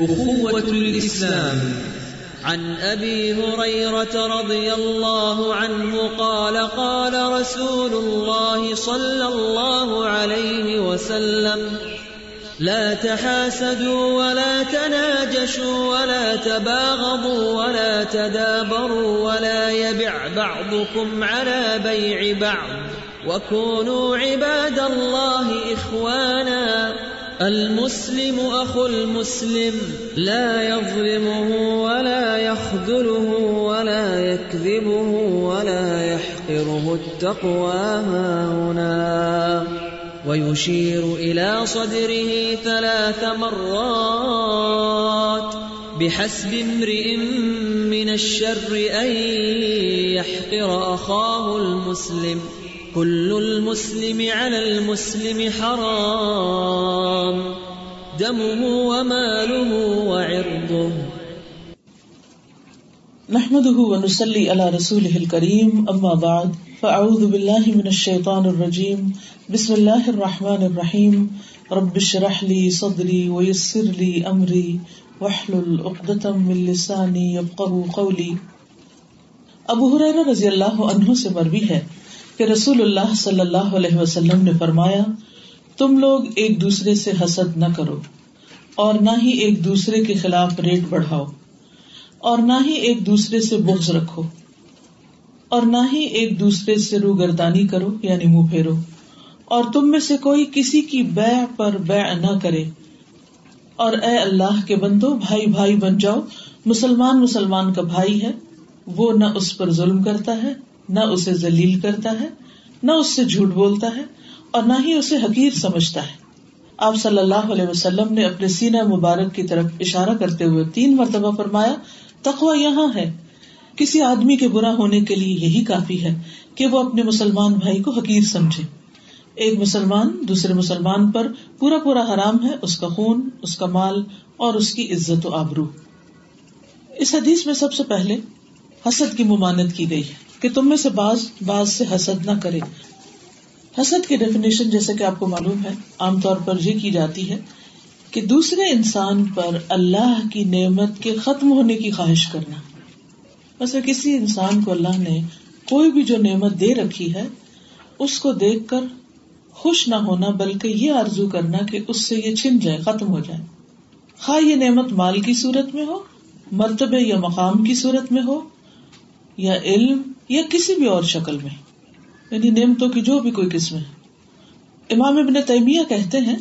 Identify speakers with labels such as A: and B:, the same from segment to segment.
A: أخوة الإسلام عن أبي هريرة رضي الله عنه قال قال رسول الله صلى الله عليه وسلم لا تحاسدوا ولا تناجشوا ولا تباغضوا ولا تدابروا ولا يبع بعضكم على بيع بعض. وكونوا عباد الله إخوانا. المسلم أخو المسلم لا يظلمه ولا يخذله ولا يكذبه ولا يحقره التقوى هاهنا. ويشير إلى صدره ثلاث مرات بحسب امرئ من الشر أن يحقر أخاه المسلم. كل المسلم على المسلم حرام. دمه وماله وعرضه.
B: نحمده ونسلي على رسوله الكريم، أما بعد، فأعوذ بالله من الشيطان الرجيم. بسم الله الرحمن الرحيم. رب اشرح لي صدري ويسر لي أمري. واحلل عقدة من لساني يفقهوا قولي. ابو حریر رضی اللہ عنہ سے مروی ہے۔ کہ رسول اللہ صلی اللہ علیہ وسلم نے فرمایا، تم لوگ ایک دوسرے سے حسد نہ کرو اور نہ ہی ایک دوسرے کے خلاف ریٹ بڑھاؤ اور نہ ہی ایک دوسرے سے بغض رکھو اور نہ ہی ایک دوسرے سے روگردانی کرو یعنی منہ پھیرو اور تم میں سے کوئی کسی کی بے پر بے نہ کرے اور اے اللہ کے بندو، بھائی بھائی بن جاؤ، مسلمان مسلمان کا بھائی ہے، وہ نہ اس پر ظلم کرتا ہے نہ اسے ذلیل کرتا ہے، نہ اس سے جھوٹ بولتا ہے اور نہ ہی اسے حقیر سمجھتا ہے۔ آپ صلی اللہ علیہ وسلم نے اپنے سینہ مبارک کی طرف اشارہ کرتے ہوئے تین مرتبہ فرمایا تخوا یہاں ہے۔ کسی آدمی کے برا ہونے کے لیے یہی کافی ہے کہ وہ اپنے مسلمان بھائی کو حقیر سمجھے۔ ایک مسلمان دوسرے مسلمان پر پورا پورا حرام ہے، اس کا خون، اس کا مال اور اس کی عزت و آبرو۔ اس حدیث میں سب سے پہلے حسد کی ممانت کی گئی ہے۔ کہ تم میں سے باز باز سے حسد نہ کرے۔ حسد کی ڈیفینیشن جیسے کہ آپ کو معلوم ہے، عام طور پر یہ کی جاتی ہے کہ دوسرے انسان پر اللہ کی نعمت کے ختم ہونے کی خواہش کرنا۔ ویسے کسی انسان کو اللہ نے کوئی بھی جو نعمت دے رکھی ہے، اس کو دیکھ کر خوش نہ ہونا، بلکہ یہ آرزو کرنا کہ اس سے یہ چھن جائے، ختم ہو جائے۔ خواہ یہ نعمت مال کی صورت میں ہو، مرتبے یا مقام کی صورت میں ہو، یا علم یا کسی بھی اور شکل میں یعنی نعمتوں کی جو بھی کوئی قسم ہے۔ امام ابن تیمیہ کہتے ہیں،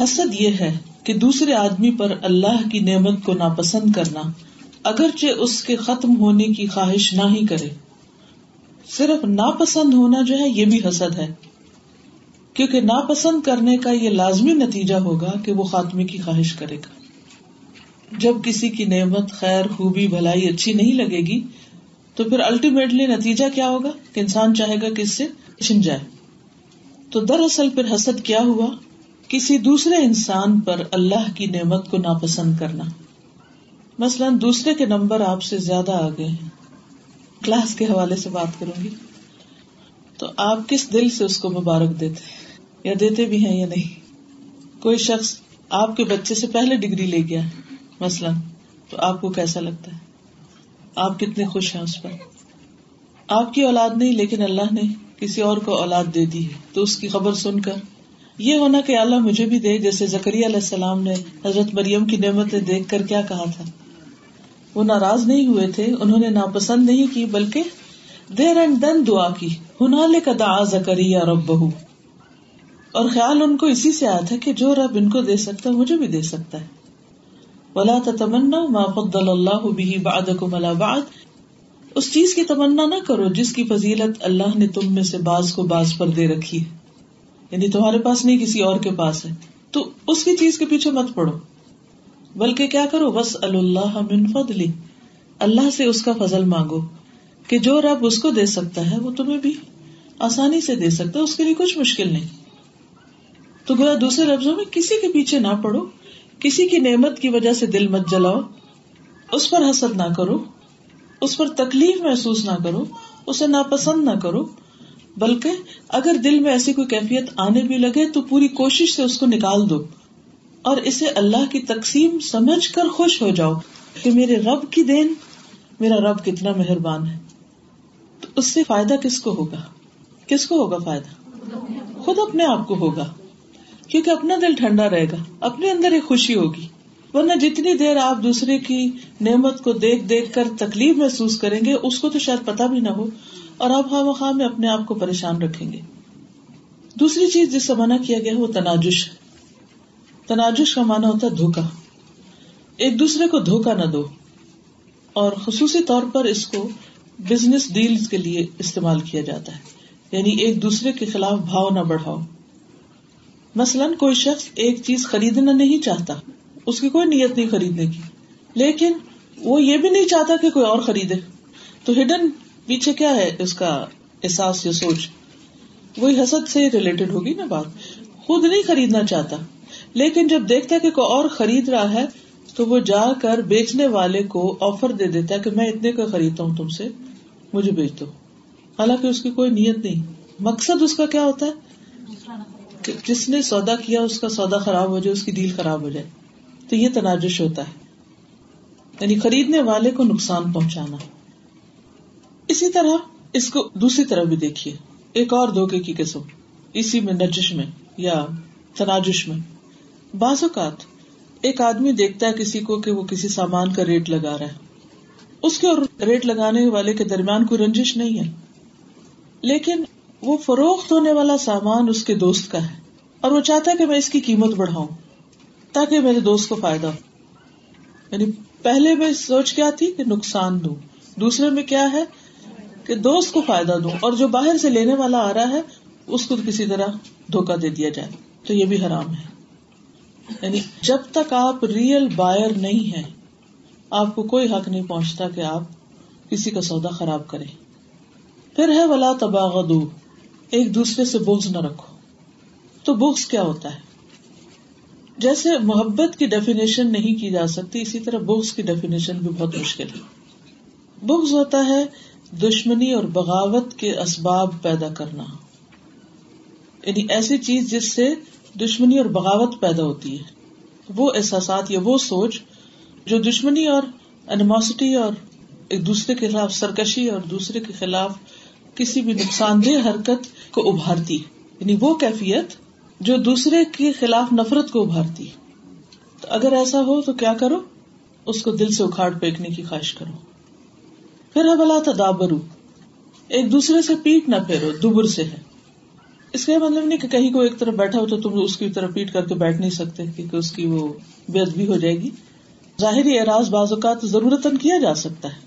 B: حسد یہ ہے کہ دوسرے آدمی پر اللہ کی نعمت کو ناپسند کرنا اگرچہ اس کے ختم ہونے کی خواہش نہ ہی کرے۔ صرف ناپسند ہونا جو ہے، یہ بھی حسد ہے۔ کیونکہ ناپسند کرنے کا یہ لازمی نتیجہ ہوگا کہ وہ خاتمے کی خواہش کرے گا۔ جب کسی کی نعمت خیر، خوبی، بھلائی، اچھی نہیں لگے گی تو پھر الٹیمیٹلی نتیجہ کیا ہوگا کہ انسان چاہے گا کہ اس سے چھن جائے۔ تو دراصل پھر حسد کیا ہوا؟ کسی دوسرے انسان پر اللہ کی نعمت کو ناپسند کرنا۔ مثلاً دوسرے کے نمبر آپ سے زیادہ آ گئے ہیں۔ کلاس کے حوالے سے بات کروں گی۔ تو آپ کس دل سے اس کو مبارک دیتے؟ یا دیتے بھی ہیں یا نہیں؟ کوئی شخص آپ کے بچے سے پہلے ڈگری لے گیا، مثلاً، تو آپ کو کیسا لگتا ہے؟ آپ کتنے خوش ہیں اس پر۔ آپ کی اولاد نہیں، لیکن اللہ نے کسی اور کو اولاد دے دی ہے۔ تو اس کی خبر سن کر، یہ ہونا کہ اللہ مجھے بھی دے، جیسے زکری علیہ السلام نے حضرت مریم کی نعمت دیکھ کر کیا کہا تھا۔ وہ ناراض نہیں ہوئے تھے، انہوں نے ناپسند نہیں کی، بلکہ دیر اینڈ دن دعا کی۔ ہنالے کا دا زکری یا رب بہو اور خیال ان کو اسی سے آیا تھا کہ جو رب ان کو دے سکتا ہے، مجھے بھی دے سکتا ہے۔ ولا تمنا ما فضل اللہ بھی باد کو ملا اس چیز کی تمنا نہ کرو جس کی فضیلت اللہ نے تم میں سے باز کو باز پر دے رکھی ہے۔ یعنی تمہارے پاس نہیں، کسی اور کے پاس ہے۔ تو اس کی چیز کے پیچھے مت پڑو۔ بلکہ کیا کرو؟ بس اللہ من فضلی اللہ سے اس کا فضل مانگو کہ جو رب اس کو دے سکتا ہے، وہ تمہیں بھی آسانی سے دے سکتا ہے، اس کے لیے کچھ مشکل نہیں۔ تو گویا دوسرے لفظوں میں کسی کے پیچھے نہ پڑو۔ کسی کی نعمت کی وجہ سے دل مت جلاؤ، اس پر حسد نہ کرو، اس پر تکلیف محسوس نہ کرو، اسے ناپسند نہ کرو، بلکہ اگر دل میں ایسی کوئی کیفیت آنے بھی لگے تو پوری کوشش سے اس کو نکال دو اور اسے اللہ کی تقسیم سمجھ کر خوش ہو جاؤ کہ میرے رب کی دین، میرا رب کتنا مہربان ہے۔ تو اس سے فائدہ کس کو ہوگا؟ کس کو ہوگا فائدہ؟ خود اپنے آپ کو ہوگا۔ کیونکہ اپنا دل ٹھنڈا رہے گا، اپنے اندر ایک خوشی ہوگی۔ ورنہ جتنی دیر آپ دوسرے کی نعمت کو دیکھ دیکھ کر تکلیف محسوس کریں گے، اس کو تو شاید پتا بھی نہ ہو اور آپ خواہ مخواہ میں اپنے آپ کو پریشان رکھیں گے۔ دوسری چیز جس سے منع کیا گیا وہ تناجش تناجش کا مانا ہوتا ہے دھوکا۔ ایک دوسرے کو دھوکا نہ دو اور خصوصی طور پر اس کو بزنس ڈیل کے لیے استعمال کیا جاتا ہے۔ یعنی ایک دوسرے کے خلاف بھاؤ نہ بڑھاؤ۔ مثلاً کوئی شخص ایک چیز خریدنا نہیں چاہتا، اس کی کوئی نیت نہیں خریدنے کی، لیکن وہ یہ بھی نہیں چاہتا کہ کوئی اور خریدے۔ تو ہڈن پیچھے کیا ہے اس کا احساس یا سوچ؟ وہی حسد سے ریلیٹڈ ہوگی نا بات۔ خود نہیں خریدنا چاہتا، لیکن جب دیکھتا ہے کہ کوئی اور خرید رہا ہے، تو وہ جا کر بیچنے والے کو آفر دے دیتا ہے کہ میں اتنے کا خریدتا ہوں تم سے، مجھے بیچ دو۔ حالانکہ اس کی کوئی نیت نہیں۔ مقصد اس کا کیا ہوتا ہے؟ کہ جس نے سودا کیا اس کا سودا خراب ہو جائے، اس کی ڈیل خراب ہو جائے، تو یہ تناجش ہوتا ہے۔ یعنی خریدنے والے کو نقصان پہنچانا۔ اسی طرح اس کو دوسری طرح بھی دیکھیے۔ ایک اور دھوکے کی قسم۔ اسی میں نجش میں یا تناجش میں۔ بعض اوقات ایک آدمی دیکھتا ہے کسی کو کہ وہ کسی سامان کا ریٹ لگا رہا ہے۔ اس کے اور ریٹ لگانے والے کے درمیان کوئی رنجش نہیں ہے۔ لیکن وہ فروخت ہونے والا سامان اس کے دوست کا ہے اور وہ چاہتا ہے کہ میں اس کی قیمت بڑھاؤں تاکہ میرے دوست کو فائدہ ہو۔ یعنی پہلے میں سوچ کیا تھی کہ نقصان دوں، دوسرے میں کیا ہے کہ دوست کو فائدہ دوں اور جو باہر سے لینے والا آ رہا ہے، اس کو کسی طرح دھوکا دے دیا جائے۔ تو یہ بھی حرام ہے۔ یعنی جب تک آپ ریئل بائر نہیں ہے آپ کو کوئی حق نہیں پہنچتا کہ آپ کسی کا سودا خراب کرے پھر ہے ولا تباغ ایک دوسرے سے بوجھ نہ رکھو۔ تو بغض کیا ہوتا ہے؟ جیسے محبت کی ڈیفینیشن نہیں کی جا سکتی، اسی طرح بغض کی ڈیفینیشن بھی بہت مشکل ہے۔ بغض ہوتا ہے دشمنی اور بغاوت کے اسباب پیدا کرنا۔ یعنی ایسی چیز جس سے دشمنی اور بغاوت پیدا ہوتی ہے۔ وہ احساسات یا وہ سوچ جو دشمنی اور انموسٹی اور ایک دوسرے کے خلاف سرکشی اور دوسرے کے خلاف کسی بھی نقصان دہ حرکت کو ابھارتی یعنی وہ کیفیت جو دوسرے کے خلاف نفرت کو ابھارتی تو اگر ایسا ہو تو کیا کرو؟ اس کو دل سے اکھاڑ پھینکنے کی خواہش کرو۔ پھر ہے بلا تدابرو ایک دوسرے سے پیٹ نہ پھیرو، دبر سے ہے۔ اس کا مطلب نہیں کہ کہیں کو ایک طرف بیٹھا ہو تو تم اس کی طرف پیٹ کر کے بیٹھ نہیں سکتے، کیونکہ اس کی وہ بے ادبی ہو جائے گی۔ ظاہری اعراض بعض اوقات ضرورت کیا جا سکتا ہے۔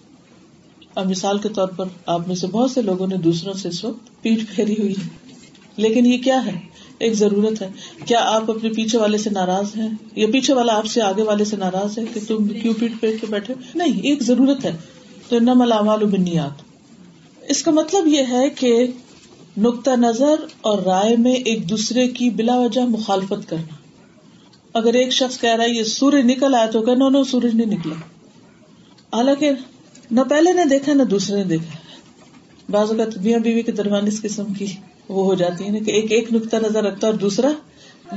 B: اب مثال کے طور پر آپ میں سے بہت سے لوگوں نے دوسروں سے اس وقت پیٹ پھیری ہوئی ہے۔ لیکن یہ کیا ہے؟ ایک ضرورت ہے۔ کیا آپ اپنے پیچھے والے سے ناراض ہیں؟ یا پیچھے والا آپ سے آگے والے سے ناراض ہے کہ تم کیوں پیٹ پھیر کے بیٹھے نہیں، ایک ضرورت ہے۔ تو نم علامال بنیاد اس کا مطلب یہ ہے کہ نقطۂ نظر اور رائے میں ایک دوسرے کی بلا وجہ مخالفت کرنا۔ اگر ایک شخص کہہ رہا ہے، یہ سورج نکل آیا تو کہ نو نو، سورج نہیں نکلا۔ حالانکہ نہ پہلے نے دیکھا، نہ دوسرے نے دیکھا۔ بعض اوقات میاں بیوی کے درمیان اس قسم کی وہ ہو جاتی ہے کہ ایک ایک نقطۂ نظر رکھتا اور دوسرا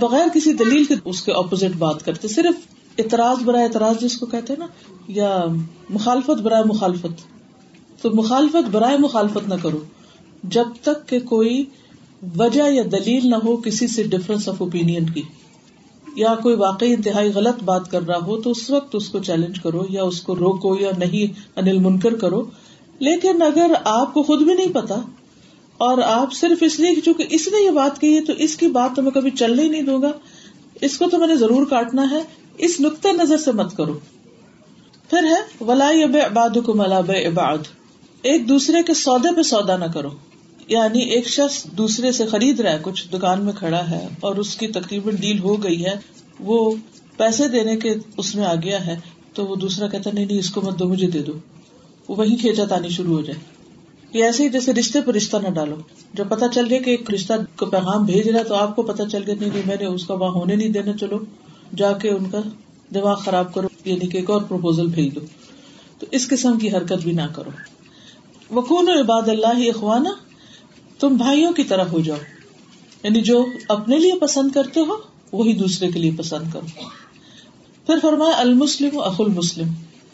B: بغیر کسی دلیل کے اس کے اپوزٹ بات کرتے صرف اعتراض برائے اعتراض جس کو کہتے ہیں نا، یا مخالفت برائے مخالفت۔ تو مخالفت برائے مخالفت نہ کرو۔ جب تک کہ کوئی وجہ یا دلیل نہ ہو کسی سے ڈفرنس آف اوپین کی۔ یا کوئی واقعی انتہائی غلط بات کر رہا ہو تو اس وقت اس کو چیلنج کرو یا اس کو روکو یا نہیں، انل منکر کرو۔ لیکن اگر آپ کو خود بھی نہیں پتا اور آپ صرف اس لیے چونکہ اس نے یہ بات کہی ہے تو اس کی بات تو میں کبھی چلنے ہی نہیں دوں گا۔ اس کو تو میں نے ضرور کاٹنا ہے۔ اس نقطۂ نظر سے مت کرو۔ پھر ہے، ولا اب اباد کو ملاب عباد ایک دوسرے کے سودے پہ سودا نہ کرو۔ یعنی ایک شخص دوسرے سے خرید رہا ہے، کچھ دکان میں کھڑا ہے اور اس کی تقریباً ڈیل ہو گئی ہے۔ وہ پیسے دینے کے اس میں آ گیا ہے تو وہ دوسرا کہتا نہیں نہیں، اس کو مت دو، مجھے دے دو۔ وہ وہی کھینچا تانی شروع ہو جائے۔ یہ ایسے ہی جیسے رشتے پہ رشتہ نہ ڈالو۔ جب پتا چل گیا کہ ایک رشتہ کو پیغام بھیج رہا ہے تو آپ کو پتا چل گیا، نہیں نہیں، میں نے اس کا وہاں ہونے نہیں دینا، چلو جا کے ان کا دماغ خراب کرو یعنی کہ ایک اور پرپوزل بھیج دو۔ تو اس قسم کی حرکت بھی نہ کرو۔ وقون عباد اللہ اخوانا، تم بھائیوں کی طرح ہو جاؤ۔ یعنی جو اپنے لیے پسند کرتے ہو، وہی دوسرے کے لیے پسند کرو۔ پھر فرمایا، المسلم اخ المسلم،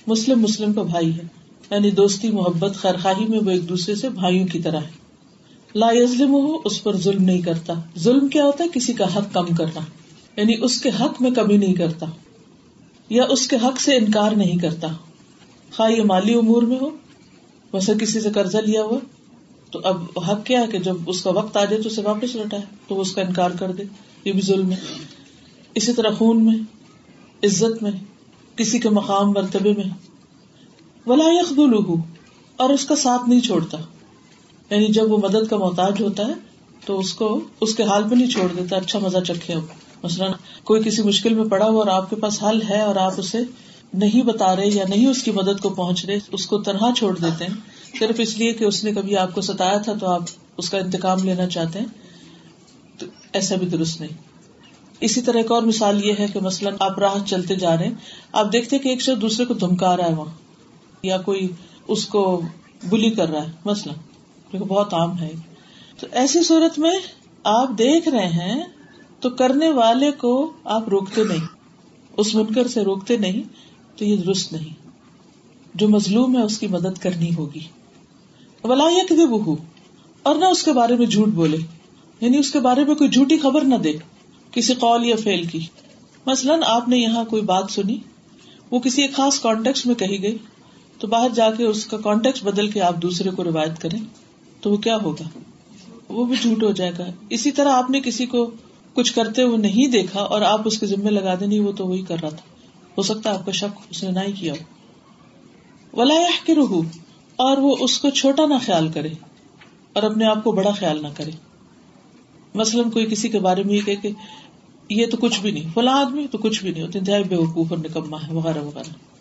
B: مسلم مسلم کا بھائی ہے۔ یعنی دوستی، محبت، خیرخواہی میں وہ ایک دوسرے سے بھائیوں کی طرح ہے لا یزلم ہو اس پر ظلم نہیں کرتا۔ ظلم کیا ہوتا ہے؟ کسی کا حق کم کرنا۔ یعنی اس کے حق میں کمی نہیں کرتا۔ یا اس کے حق سے انکار نہیں کرتا۔ خواہ یہ مالی امور میں ہو ویسے کسی سے قرضہ لیا ہوا، تو اب حق کیا ہے کہ جب اس کا وقت آ جائے تو اسے واپس لوٹائے تو وہ اس کا انکار کر دے۔ یہ بھی ظلم ہے۔ اسی طرح خون میں، عزت میں، کسی کے مقام، مرتبے میں۔ ولا یخل اور اس کا ساتھ نہیں چھوڑتا۔ یعنی جب وہ مدد کا محتاج ہوتا ہے، تو اس کو اس کے حال پہ نہیں چھوڑ دیتا اچھا مزہ چکھے اب مثلاً کوئی کسی مشکل میں پڑا ہوا اور آپ کے پاس حل ہے اور آپ اسے نہیں بتا رہے یا نہیں اس کی مدد کو پہنچ رہے، اس کو تنہا چھوڑ دیتے ہیں۔ صرف اس لیے کہ اس نے کبھی آپ کو ستایا تھا تو آپ اس کا انتقام لینا چاہتے ہیں، تو ایسا بھی درست نہیں۔ اسی طرح ایک اور مثال یہ ہے کہ مثلاً آپ راہ چلتے جا رہے ہیں، آپ دیکھتے کہ ایک شخص دوسرے کو دھمکا رہا ہے وہاں۔ یا کوئی اس کو بلی کر رہا ہے، مثلاً بہت عام ہے۔ تو ایسی صورت میں آپ دیکھ رہے ہیں، تو کرنے والے کو آپ روکتے نہیں۔ اس منکر سے روکتے نہیں، تو یہ درست نہیں۔ جو مظلوم ہے، اس کی مدد کرنی ہوگی۔ ولا بہو اور نہ اس کے بارے میں جھوٹ بولے۔ یعنی اس کے بارے میں کوئی جھوٹی خبر نہ دے، کسی قول یا فیل کی۔ مثلاً، آپ نے یہاں کوئی بات سنی، وہ کسی ایک خاص کانٹیکس میں کہی گئی۔ تو باہر جا کے اس کا کانٹیکس بدل کے آپ دوسرے کو روایت کریں تو وہ کیا ہوگا؟ وہ بھی جھوٹ ہو جائے گا۔ اسی طرح آپ نے کسی کو کچھ کرتے ہوئے نہیں دیکھا اور آپ اس کے ذمے لگا دیں، نہیں، وہ تو وہی کر رہا تھا۔ ہو سکتا ہے آپ کا شک اس نے نہ ہی کیا ہو۔ ولا کے روح اور وہ اس کو چھوٹا نہ خیال کرے اور اپنے آپ کو بڑا خیال نہ کرے۔ مثلاً کوئی کسی کے بارے میں یہ کہ یہ تو کچھ بھی نہیں، فلاں آدمی تو کچھ بھی نہیں ہوتا انتہائی بے وقوف اور نکما ہے، وغیرہ وغیرہ۔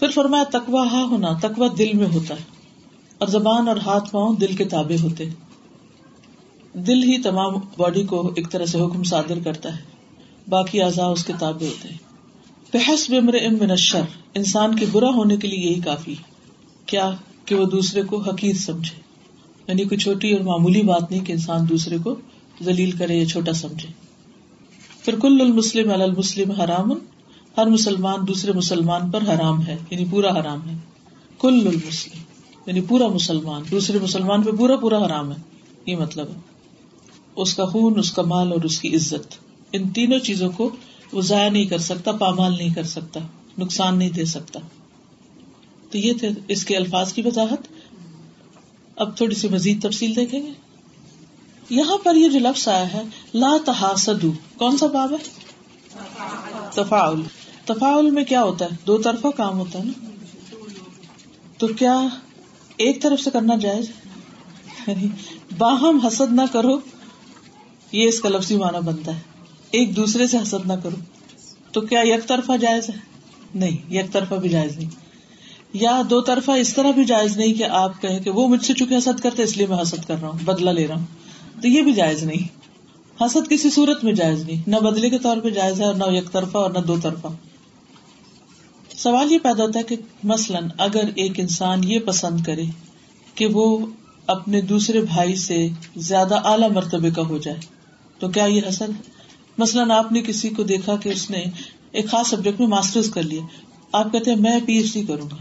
B: پھر فرمایا تکوا ہا ہونا تکوا دل میں ہوتا ہے۔ اور زبان اور ہاتھ پاؤں دل کے تابے ہوتے دل ہی تمام باڈی کو ایک طرح سے حکم صادر کرتا ہے۔ باقی اعضاء اس کے تابے ہوتے ہیں۔ بحث بمر ام منشر انسان کے برا ہونے کے لیے یہی کافی کیا کہ وہ دوسرے کو حقیر سمجھے؟ یعنی کوئی چھوٹی اور معمولی بات نہیں کہ انسان دوسرے کو ذلیل کرے یا چھوٹا سمجھے۔ پھر کل المسلم المسلم حرام۔ ہر مسلمان دوسرے مسلمان پر حرام ہے یعنی پورا حرام ہے۔ کل المسلم یعنی پورا مسلمان، دوسرے مسلمان پہ پورا پورا حرام ہے۔ یہ مطلب ہے۔ اس کا خون، اس کا مال اور اس کی عزت، ان تینوں چیزوں کو وہ ضائع نہیں کر سکتا، پامال نہیں کر سکتا، نقصان نہیں دے سکتا۔ تو یہ تھے اس کے الفاظ کی وضاحت۔ اب تھوڑی سی مزید تفصیل دیکھیں گے۔ یہاں پر یہ جو لفظ آیا ہے، لا تحاسدو، کون سا باب ہے؟ تفاعل۔ تفاعل میں کیا ہوتا ہے؟ دو طرفہ کام ہوتا ہے نا۔ تو کیا ایک طرف سے کرنا جائز؟ یعنی باہم حسد نہ کرو، یہ اس کا لفظی معنی بنتا ہے۔ ایک دوسرے سے حسد نہ کرو۔ تو کیا یک طرفہ جائز ہے؟ نہیں، یک طرفہ بھی جائز نہیں۔ یا دو طرفہ اس طرح بھی جائز نہیں کہ آپ کہیں کہ وہ مجھ سے چونکہ حسد کرتے اس لیے میں حسد کر رہا ہوں بدلا لے رہا ہوں۔ تو یہ بھی جائز نہیں۔ حسد کسی صورت میں جائز نہیں۔ نہ بدلے کے طور پہ جائز ہے اور نہ یک طرفہ اور نہ دو طرفہ۔ سوال یہ پیدا ہوتا ہے کہ مثلاً اگر ایک انسان یہ پسند کرے کہ وہ اپنے دوسرے بھائی سے زیادہ اعلی مرتبے کا ہو جائے، تو کیا یہ حسد مثلاً آپ نے کسی کو دیکھا کہ اس نے ایک خاص سبجیکٹ میں ماسٹرز کر لیا، آپ کہتے ہیں میں پی ایچ ڈی کروں گا،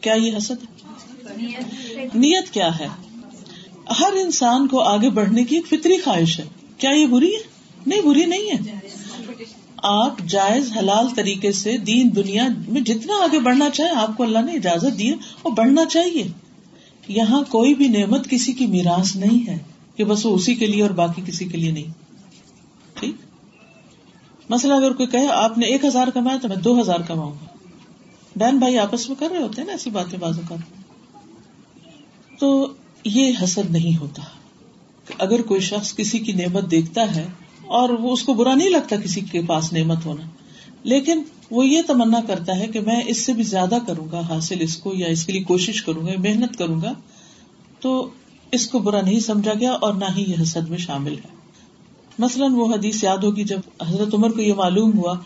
B: کیا یہ حسد نیت کیا ہے؟ ہر انسان کو آگے بڑھنے کی ایک فطری خواہش ہے، کیا یہ بری ہے؟ نہیں، بری نہیں ہے۔ آپ جائز حلال طریقے سے دین دنیا میں جتنا آگے بڑھنا چاہے آپ کو اللہ نے اجازت دی اور بڑھنا چاہیے۔ یہاں کوئی بھی نعمت کسی کی میراث نہیں ہے، کہ بس وہ اسی کے لیے اور باقی کسی کے لیے نہیں۔ ٹھیک؟ مسئلہ اگر کوئی کہے، آپ نے ایک ہزار کمایا تو میں دو ہزار کماؤں گا۔ بہن بھائی آپس میں کر رہے ہوتے ہیں نا ایسی باتیں بازو کا تو یہ حسد نہیں ہوتا۔ اگر کوئی شخص کسی کی نعمت دیکھتا ہے اور وہ اس کو برا نہیں لگتا کسی کے پاس نعمت ہونا۔ لیکن وہ یہ تمنا کرتا ہے کہ میں اس سے بھی زیادہ کروں گا، حاصل اس کو یا اس کے لیے کوشش کروں گا، محنت کروں گا۔ تو اس کو برا نہیں سمجھا گیا اور نہ ہی یہ حسد میں شامل ہے۔ مثلاً وہ حدیث یاد ہوگی جب حضرت عمر کو یہ معلوم ہوا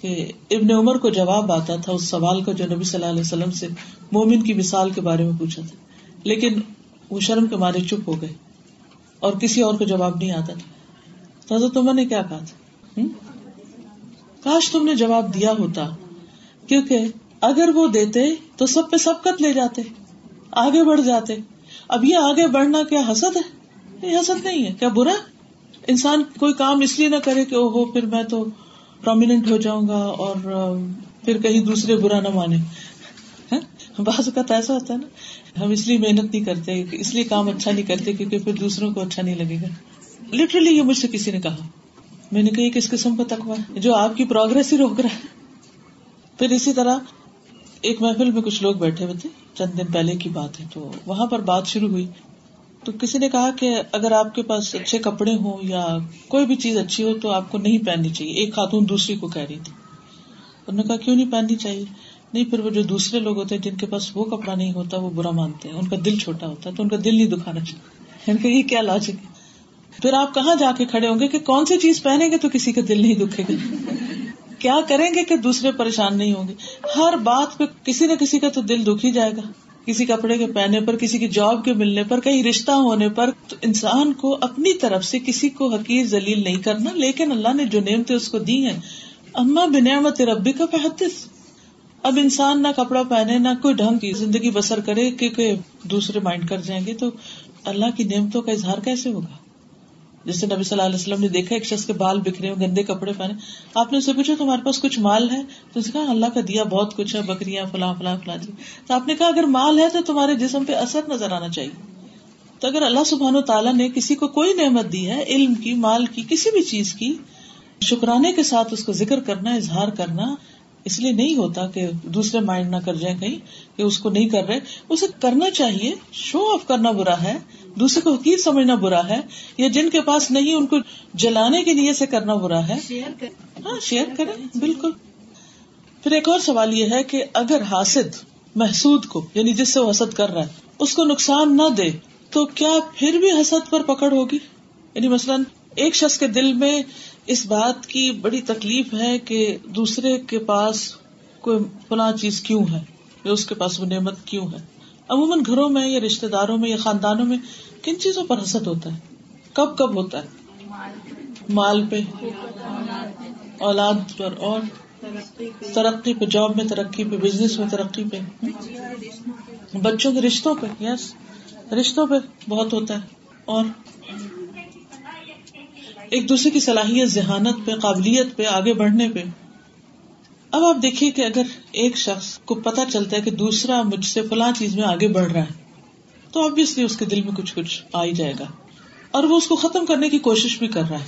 B: کہ ابن عمر کو جواب آتا تھا اس سوال کا جو نبی صلی اللہ علیہ وسلم سے مومن کی مثال کے بارے میں پوچھا تھا۔ لیکن وہ شرم کے مارے چپ ہو گئے اور کسی اور کو جواب نہیں آتا تھا۔ تو حضرت عمر نے کیا کہا تھا؟ کاش تم نے جواب دیا ہوتا، کیونکہ اگر وہ دیتے تو سب پہ سبقت لے جاتے، آگے بڑھ جاتے۔ اب یہ آگے بڑھنا کیا حسد ہے؟ یہ حسد نہیں ہے۔ کیا برا؟ انسان کوئی کام اس لیے نہ کرے کہ ہو پھر میں تو پرومیننٹ ہو جاؤں گا اور پھر کہیں دوسرے برا نہ مانے۔ ہاں؟ بعض اوقات ایسا ہوتا ہے نا، ہم اس لیے محنت نہیں کرتے، اس لیے کام اچھا نہیں کرتے، کیونکہ پھر دوسروں کو اچھا نہیں لگے گا۔ لٹرلی یہ مجھ سے کسی نے کہا۔ میں نے کہا کس قسم کا تکوا ہے؟ جو آپ کی پروگرس ہی روک رہا ہے پھر اسی طرح ایک محفل میں کچھ لوگ بیٹھے ہوئے تھے۔ چند دن پہلے کی بات ہے۔ تو وہاں پر بات شروع ہوئی۔ تو کسی نے کہا کہ اگر آپ کے پاس اچھے کپڑے ہوں یا کوئی بھی چیز اچھی ہو، تو آپ کو نہیں پہننی چاہیے۔ ایک خاتون دوسری کو کہہ رہی تھی۔ انہوں نے کہا، کیوں نہیں پہننی چاہیے؟ نہیں، پھر وہ جو دوسرے لوگ ہوتے ہیں، جن کے پاس وہ کپڑا نہیں ہوتا، وہ برا مانتے ہیں۔ ان کا دل چھوٹا ہوتا ہے، تو ان کا دل نہیں دکھانا چاہیے۔ ان کا یہ کیا لاجک ہے؟ پھر آپ کہاں جا کے کھڑے ہوں گے کہ کون سی چیز پہنیں گے تو کسی کا دل نہیں دکھے گا؟ کیا کریں گے کہ دوسرے پریشان نہیں ہوں گے؟ ہر بات پہ کسی نہ کسی کا تو دل دکھ ہی جائے گا۔ کسی کپڑے کے پہننے پر، کسی کی جاب کے ملنے پر، کہیں رشتہ ہونے پر تو انسان کو اپنی طرف سے کسی کو حقیر ذلیل نہیں کرنا، لیکن اللہ نے جو نعمتیں اس کو دی ہیں، اما بنعمت ربی کا بحث اب انسان نہ کپڑا پہنے، نہ کوئی ڈھنگ کی زندگی بسر کرے کیونکہ دوسرے مائنڈ کر جائیں گے تو اللہ کی نعمتوں کا اظہار کیسے ہوگا؟ جیسے نبی صلی اللہ علیہ وسلم نے دیکھا ایک شخص کے بال بکھرے ہو گندے کپڑے پہنے۔ آپ نے اسے پوچھا، تمہارے پاس کچھ مال ہے؟ تو کہا، اللہ کا دیا بہت کچھ ہے، بکریاں، فلاں فلاں فلاں جی۔ تو آپ نے کہا، اگر مال ہے تو تمہارے جسم پہ اثر نظر آنا چاہیے۔ تو اگر اللہ سبحان و تعالیٰ نے کسی کو کوئی نعمت دی ہے، علم کی، مال کی، کسی بھی چیز کی، شکرانے کے ساتھ اس کو ذکر کرنا، اظہار کرنا اس لیے نہیں ہوتا کہ دوسرے مائنڈ نہ کر جائیں کہیں کہ اس کو نہیں کر رہے۔ اسے کرنا چاہیے شو آف کرنا برا ہے دوسرے کو حقیق سمجھنا برا ہے یا جن کے پاس نہیں ان کو جلانے کے لیے سے کرنا برا ہے۔ ہاں شیئر کریں بالکل۔ پھر ایک اور سوال یہ ہے کہ اگر حاسد محسود کو یعنی جس سے وہ حسد کر رہا ہے اس کو نقصان نہ دے تو کیا پھر بھی حسد پر پکڑ ہوگی؟ یعنی مثلاً ایک شخص کے دل میں اس بات کی بڑی تکلیف ہے کہ دوسرے کے پاس کوئی فلاں چیز کیوں ہے یا اس کے پاس وہ نعمت کیوں ہے؟ عموماً گھروں میں یا رشتے داروں میں یا خاندانوں میں کن چیزوں پر حسد ہوتا ہے؟ کب کب ہوتا ہے؟ مال پہ، اولاد پر، اور ترقی پہ، جاب میں ترقی پہ بزنس میں ترقی پہ۔ بچوں کے رشتوں پہ یس رشتوں پہ بہت ہوتا ہے۔ اور ایک دوسرے کی صلاحیت، ذہانت پہ، قابلیت پہ، آگے بڑھنے پہ۔ اب آپ دیکھیے کہ اگر ایک شخص کو پتا چلتا ہے کہ دوسرا مجھ سے فلاں چیز میں آگے بڑھ رہا ہے، تو آبیسلی اس کے دل میں کچھ کچھ آ ہی جائے گا۔ اور وہ اس کو ختم کرنے کی کوشش بھی کر رہا ہے۔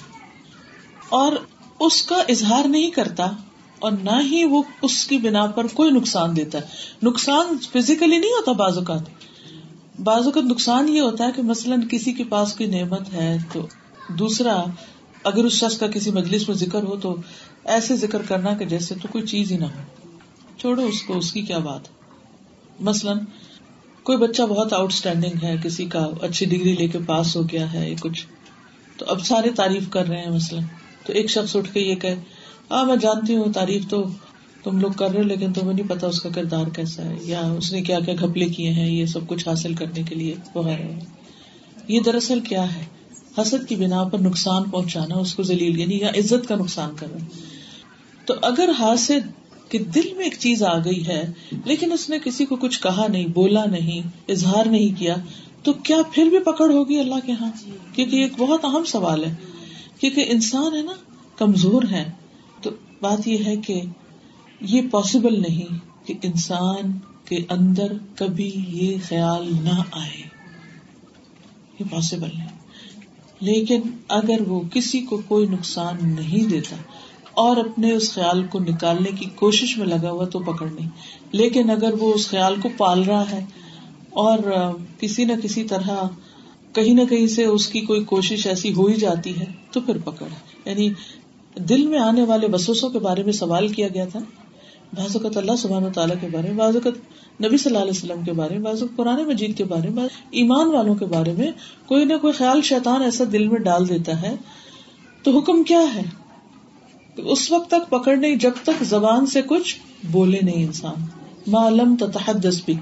B: اور اس کا اظہار نہیں کرتا اور نہ ہی وہ اس کی بنا پر کوئی نقصان دیتا ہے۔ نقصان فزیکلی نہیں ہوتا بعض اوقات۔ بعض اوقات نقصان یہ ہوتا ہے کہ مثلاً کسی کے پاس کوئی نعمت ہے تو دوسرا، اگر اس شخص کا کسی مجلس میں ذکر ہو تو ایسے ذکر کرنا کہ جیسے تو کوئی چیز ہی نہ ہو۔ چھوڑو اس کو، اس کی کیا بات؟ مثلاً، کوئی بچہ بہت آؤٹ اسٹینڈنگ ہے، کسی کا اچھی ڈگری لے کے پاس ہو گیا ہے کچھ۔ تو اب سارے تعریف کر رہے ہیں مثلاً۔ تو ایک شخص اٹھ کے یہ کہ ہاں میں جانتی ہوں، تعریف تو تم لوگ کر رہے ہو، لیکن تمہیں نہیں پتا اس کا کردار کیسا ہے، یا اس نے کیا کیا گھپلے کیے ہیں، یہ سب کچھ حاصل کرنے کے لیے وغیرہ۔ یہ دراصل کیا ہے؟ حسد کی بنا پر نقصان پہنچانا، اس کو ذلیل یعنی یا عزت کا نقصان کرنا۔ تو اگر حاسد کے دل میں ایک چیز آ گئی ہے، لیکن اس نے کسی کو کچھ کہا نہیں، بولا نہیں، اظہار نہیں کیا، تو کیا پھر بھی پکڑ ہوگی اللہ کے ہاں؟ کیونکہ ایک بہت اہم سوال ہے۔ کیونکہ انسان ہے نا، کمزور ہے۔ تو بات یہ ہے کہ یہ پاسبل نہیں کہ انسان کے اندر کبھی یہ خیال نہ آئے۔ یہ پاسبل نہیں لیکن اگر وہ کسی کو کوئی نقصان نہیں دیتا اور اپنے اس خیال کو نکالنے کی کوشش میں لگا ہوا تو پکڑ نہیں۔ لیکن اگر وہ اس خیال کو پال رہا ہے اور کسی نہ کسی طرح کہیں نہ کہیں سے اس کی کوئی کوشش ایسی ہو ہی جاتی ہے تو پھر پکڑ۔ یعنی دل میں آنے والے وسوسوں کے بارے میں سوال کیا گیا تھا؟ بعض اوقات اللہ سبحان و تعالیٰ کے بارے میں بعض اوقات نبی صلی اللہ علیہ وسلم کے بارے میں قرآن مجید کے بارے میں ایمان والوں کے بارے میں کوئی نہ کوئی خیال شیطان ایسا دل میں ڈال دیتا ہے۔ تو حکم کیا ہے؟ اس وقت تک پکڑنے جب تک زبان سے کچھ بولے نہیں انسان۔ معلوم تحدث بھی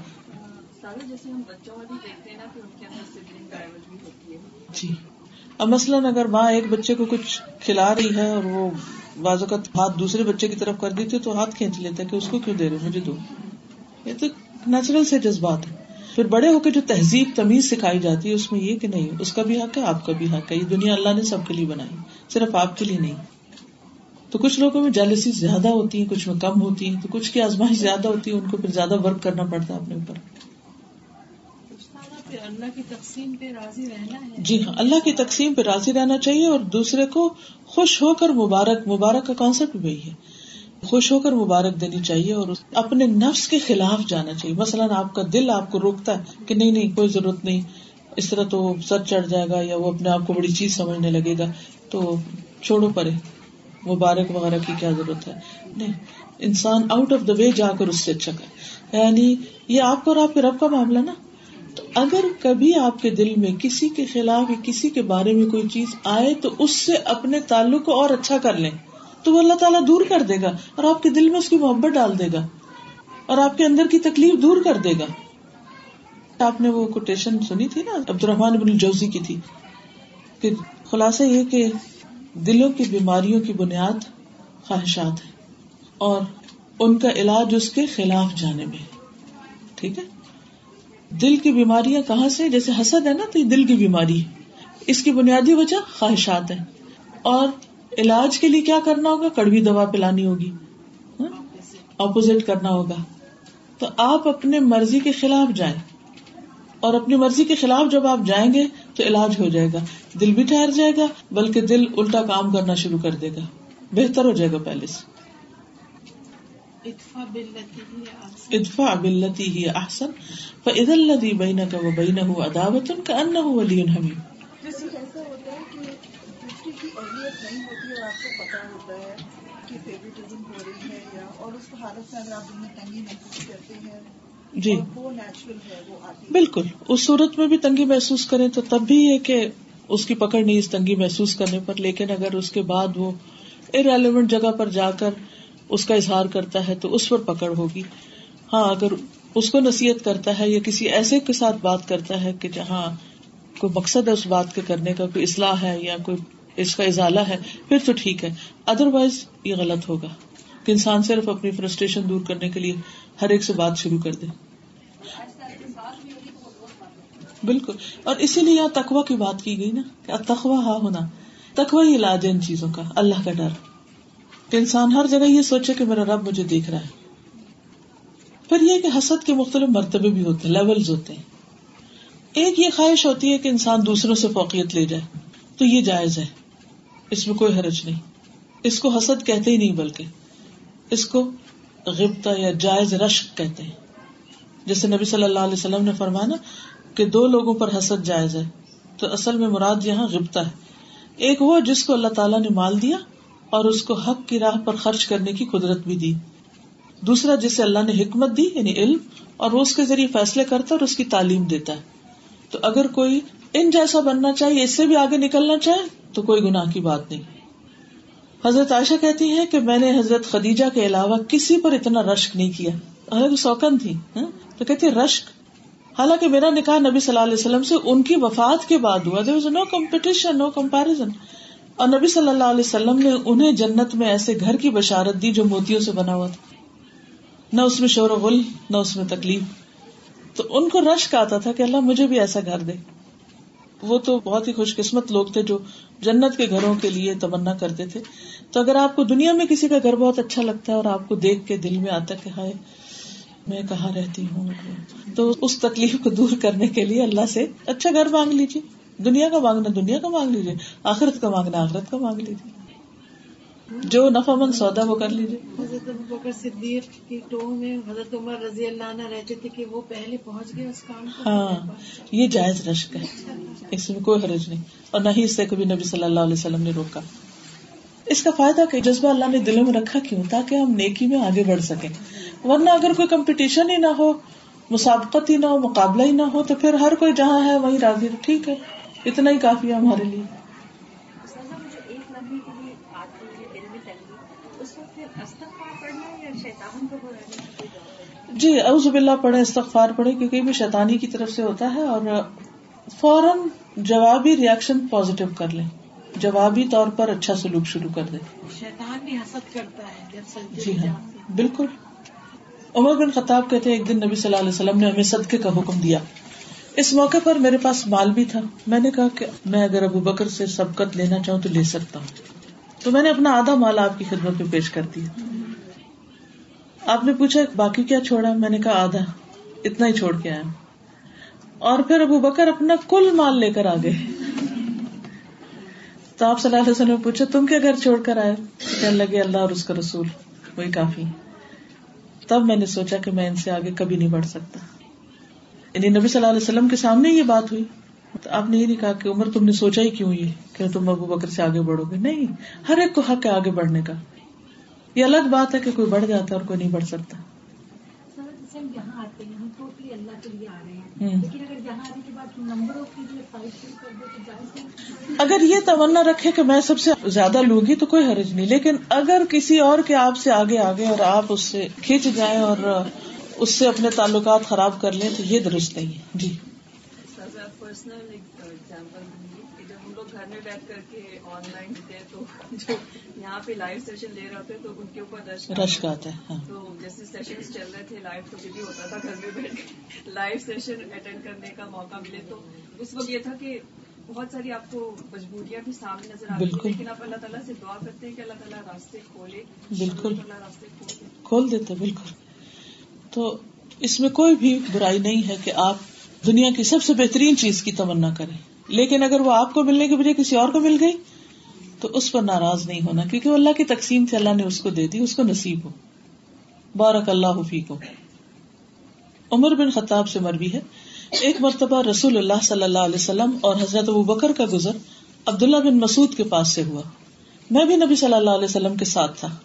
B: جی۔ اب مثلاً اگر ماں ایک بچے کو کچھ کھلا رہی ہے اور وہ بعض اوقات ہاتھ دوسرے بچے کی طرف کر دیتی تو ہاتھ کھینچ لیتا ہے کہ اس کو کیوں دے رہے مجھے دو۔ یہ تو نیچرل سے جذبات ہے پھر بڑے ہو کے جو تہذیب، تمیز سکھائی جاتی ہے، اس میں یہ کہ نہیں، اس کا بھی حق ہے، آپ کا بھی حق ہے۔ یہ دنیا اللہ نے سب کے لیے بنائی، صرف آپ کے لیے نہیں۔ تو کچھ لوگوں میں جالسی زیادہ ہوتی ہے کچھ میں کم ہوتی ہے تو کچھ کی آزمائش زیادہ ہوتی ہے، ان کو پھر زیادہ ورک کرنا پڑتا ہے اپنے اوپر۔
C: اللہ کی تقسیم پہ راضی رہنا ہے۔
B: جی ہاں اللہ کی تقسیم پہ راضی رہنا چاہیے اور دوسرے کو خوش ہو کر مبارک مبارک کا کانسیپٹ وہی ہے۔ خوش ہو کر مبارک دینی چاہیے اور اپنے نفس کے خلاف جانا چاہیے۔ مثلاً آپ کا دل آپ کو روکتا ہے کہ نہیں نہیں، کوئی ضرورت نہیں۔ اس طرح تو سر چڑھ جائے گا یا وہ اپنے آپ کو بڑی چیز سمجھنے لگے گا۔ تو چھوڑو پڑے مبارک وغیرہ کی کیا ضرورت ہے؟ نہیں، انسان آؤٹ آف دا وے جا کر اس سے اچھا کر یعنی یہ آپ کو اور آپ کے رب کا معاملہ نا۔ تو اگر کبھی آپ کے دل میں کسی کے خلاف یا کسی کے بارے میں کوئی چیز آئے تو اس سے اپنے تعلق کو اور اچھا کر لیں، تو وہ اللہ تعالیٰ دور کر دے گا اور آپ کے دل میں اس کی محبت ڈال دے گا اور آپ کے اندر کی تکلیف دور کر دے گا۔ آپ نے وہ کوٹیشن سنی تھی نا عبد الرحمان بن الجوزی کی تھی کہ خلاصہ یہ کہ دلوں کی بیماریوں کی بنیاد خواہشات ہے اور ان کا علاج اس کے خلاف جانے میں ٹھیک ہے؟ دل کی بیماریاں کہاں سے؟ جیسے حسد ہے نا تو یہ دل کی بیماری اس کی بنیادی وجہ خواہشات ہے اور علاج کے لیے کیا کرنا ہوگا؟ کڑوی دوا پلانی ہوگی۔ ہاں؟ اپوزٹ کرنا ہوگا۔ تو آپ اپنے مرضی کے خلاف جائیں۔ اور اپنی مرضی کے خلاف جب آپ جائیں گے تو علاج ہو جائے گا۔ دل بھی ٹھہر جائے گا، بلکہ دل الٹا کام کرنا شروع کر دے گا۔ بہتر ہو جائے گا پہلے سے۔ ادفا بلتی ہی احسن. فعد الدی بین کا وہ بین اداوت کا ان ولی حمیم جی. بالکل. اس صورت میں بھی تنگی محسوس کریں تو تب بھی ہے کہ اس کی پکڑ نہیں اس تنگی محسوس کرنے پر لیکن اگر اس کے بعد وہ ارریلیونٹ جگہ پر جا کر اس کا اظہار کرتا ہے تو اس پر پکڑ ہوگی۔ ہاں اگر اس کو نصیحت کرتا ہے یا کسی ایسے کے ساتھ بات کرتا ہے کہ جہاں کوئی مقصد ہے اس بات کے کرنے کا، کوئی اصلاح ہے یا کوئی اس کا ازالہ ہے، پھر تو ٹھیک ہے۔ ادر وائز یہ غلط ہوگا کہ انسان صرف اپنی فرسٹریشن دور کرنے کے لیے ہر ایک سے بات شروع کر دے۔ بالکل۔ اور اسی لیے یہاں تقوا کی بات کی گئی نا تخوا ہاں ہونا۔ تخوا ہی علاج ہے ان چیزوں کا، اللہ کا ڈر۔ کہ انسان ہر جگہ یہ سوچے کہ میرا رب مجھے دیکھ رہا ہے۔ پھر یہ کہ حسد کے مختلف مرتبے بھی ہوتے ہیں لیولز ہوتے ہیں۔ ایک یہ خواہش ہوتی ہے کہ انسان دوسروں سے فوقیت لے جائے، تو یہ جائز ہے۔ اس میں کوئی حرج نہیں۔ اس کو حسد کہتے ہی نہیں بلکہ اس کو غبتا یا جائز رشک کہتے ہیں۔ جیسے نبی صلی اللہ علیہ وسلم نے فرمانا کہ دو لوگوں پر حسد جائز ہے، تو اصل میں مراد یہاں غبتا ہے۔ ایک وہ جس کو اللہ تعالیٰ نے مال دیا اور اس کو حق کی راہ پر خرچ کرنے کی قدرت بھی دی۔ دوسرا، جسے اللہ نے حکمت دی یعنی علم، اور وہ اس کے ذریعے فیصلے کرتا اور اس کی تعلیم دیتا۔ ہے تو اگر کوئی ان جیسا بننا چاہیے اس سے بھی آگے نکلنا چاہے، تو کوئی گناہ کی بات نہیں۔ حضرت عائشہ کہتی ہے کہ میں نے حضرت خدیجہ کے علاوہ کسی پر اتنا رشک نہیں کیا۔ حالانکہ سوکن تھی ہاں؟ تو کہتی رشک؟ حالانکہ میرا نکاح نبی صلی اللہ علیہ وسلم سے ان کی وفات کے بعد ہوا۔ دیر نو کمپٹیشن نو کمپیرزن اور نبی صلی اللہ علیہ وسلم نے انہیں جنت میں ایسے گھر کی بشارت دی جو موتیوں سے بنا ہوا تھا۔ نہ اس میں شور و غل، نہ اس میں تکلیف۔ تو ان کو رشک آتا تھا کہ اللہ مجھے بھی ایسا گھر دے۔ وہ تو بہت ہی خوش قسمت لوگ تھے جو جنت کے گھروں کے لیے تمنا کرتے تھے۔ تو اگر آپ کو دنیا میں کسی کا گھر بہت اچھا لگتا ہے اور آپ کو دیکھ کے دل میں آتا کہ ہائے، میں کہاں رہتی ہوں؟ تو اس تکلیف کو دور کرنے کے لیے اللہ سے اچھا گھر مانگ لیجیے۔ دنیا کا مانگنا دنیا کا مانگ لیجیے آخرت کا مانگنا آخرت کا مانگ لیجیے جو نفا مند سودا وہ کر لیجیے
C: حضرت بکر صدیق کی ٹو میں حضرت عمر رضی اللہ عنہ رہتے تھے کہ وہ پہلے پہنچ گئے اس کام
B: ہاں یہ جائز رشک ہے۔ اس میں کوئی حرج نہیں۔ اور نہ ہی اس سے کبھی نبی صلی اللہ علیہ وسلم نے روکا۔ اس کا فائدہ کہ جذبہ اللہ نے دلوں میں رکھا کیوں؟ تاکہ ہم نیکی میں آگے بڑھ سکیں۔ ورنہ اگر کوئی کمپٹیشن ہی نہ ہو مسابقت ہی نہ ہو مقابلہ ہی نہ ہو تو پھر ہر کوئی جہاں ہے وہیں راضی۔ ٹھیک ہے۔ اتنا ہی کافی ہے ہمارے لیے۔ جی باللہ پڑھے استغفار پڑھے کیونکہ بھی شیطانی کی طرف سے ہوتا ہے اور فوراً جوابی ریئیکشن پازیٹو کر لیں۔ جوابی طور پر اچھا سلوک شروع کر دیں۔
C: شیطان بھی حسد کرتا ہے
B: جی ہاں۔ بالکل۔ عمر بن خطاب کہتے ہیں ایک دن نبی صلی اللہ علیہ وسلم نے ہمیں صدقے کا حکم دیا۔ اس موقع پر میرے پاس مال بھی تھا۔ میں نے کہا کہ میں اگر ابو بکر سے سبقت لینا چاہوں تو لے سکتا ہوں۔ تو میں نے اپنا آدھا مال آپ کی خدمت میں پیش کر دیا۔ آپ نے پوچھا باقی کیا چھوڑا؟ میں نے کہا آدھا۔ اتنا ہی چھوڑ کے آیا۔ اور پھر ابو بکر اپنا کل مال لے کر آ گئے۔ تو آپ صلی اللہ علیہ وسلم نے پوچھا، تم کیا گھر چھوڑ کر آئے؟ کہنے لگے، اللہ اور اس کا رسول وہی کافی تب میں نے سوچا کہ میں ان سے آگے کبھی نہیں بڑھ سکتا۔ یعنی نبی صلی اللہ علیہ وسلم کے سامنے یہ بات ہوئی۔ تو آپ نے یہ نہیں کہا کہ عمر تم نے سوچا ہی کیوں یہ؟ کہ تم ابو بکر سے آگے بڑھو گے؟ نہیں ہر ایک کو حق ہے آگے بڑھنے کا۔ یہ الگ بات ہے کہ کوئی بڑھ جاتا ہے اور کوئی نہیں بڑھ سکتا۔
D: سر جیسے ہم یہاں آتے ہیں ہم ٹوٹلی اللہ کے لیے آ رہے ہیں۔
B: ہوں۔
D: لیکن اگر یہاں آنے کے بعد نمبروں کی لیے فائٹ شروع کر دے تو جائز ہے؟
B: اگر یہ تمنا رکھے کہ میں سب سے زیادہ لوں گی تو کوئی حرج نہیں۔ لیکن اگر کسی اور کے آپ سے آگے آگے اور آپ اس سے کھینچ جائیں اور اس سے اپنے تعلقات خراب کر لیں تو یہ درست نہیں ہے۔ جی۔
E: پرسنل ایگزامپل کہ جب ہم لوگ گھر میں بیٹھ کر کے آن لائن ہیں تو جو یہاں پہ لائیو سیشن لے رہے ہوتے ہیں تو ان کے اوپر رش
B: رش کا آتا ہے ہاں۔
E: تو جیسے سیشن چل رہے تھے لائیو تو بھی ہوتا تھا گھر میں بیٹھ کے۔ لائیو سیشن اٹینڈ کرنے کا موقع ملے تو اس وقت یہ تھا کہ بہت ساری آپ کو مجبوریاں بھی سامنے نظر آتی۔ ہیں لیکن آپ اللہ تعالیٰ سے دعا کرتے ہیں کہ اللہ تعالیٰ راستے کھولے۔
B: بالکل۔
E: اللہ راستے کھول
B: دیتے بالکل۔ تو اس میں کوئی بھی برائی نہیں ہے کہ آپ دنیا کی سب سے بہترین چیز کی تمنا کریں۔ لیکن اگر وہ آپ کو ملنے کے بجائے کسی اور کو مل گئی، تو اس پر ناراض نہیں ہونا، کیونکہ وہ اللہ کی تقسیم سے اللہ نے اس کو دے دی، اس کو نصیب ہو۔ بارک اللہ فیکم۔ عمر بن خطاب سے مروی ہے۔ ایک مرتبہ رسول اللہ صلی اللہ علیہ وسلم اور حضرت ابو بکر کا گزر عبداللہ بن مسعود کے پاس سے ہوا۔ میں بھی نبی صلی اللہ علیہ وسلم کے ساتھ تھا۔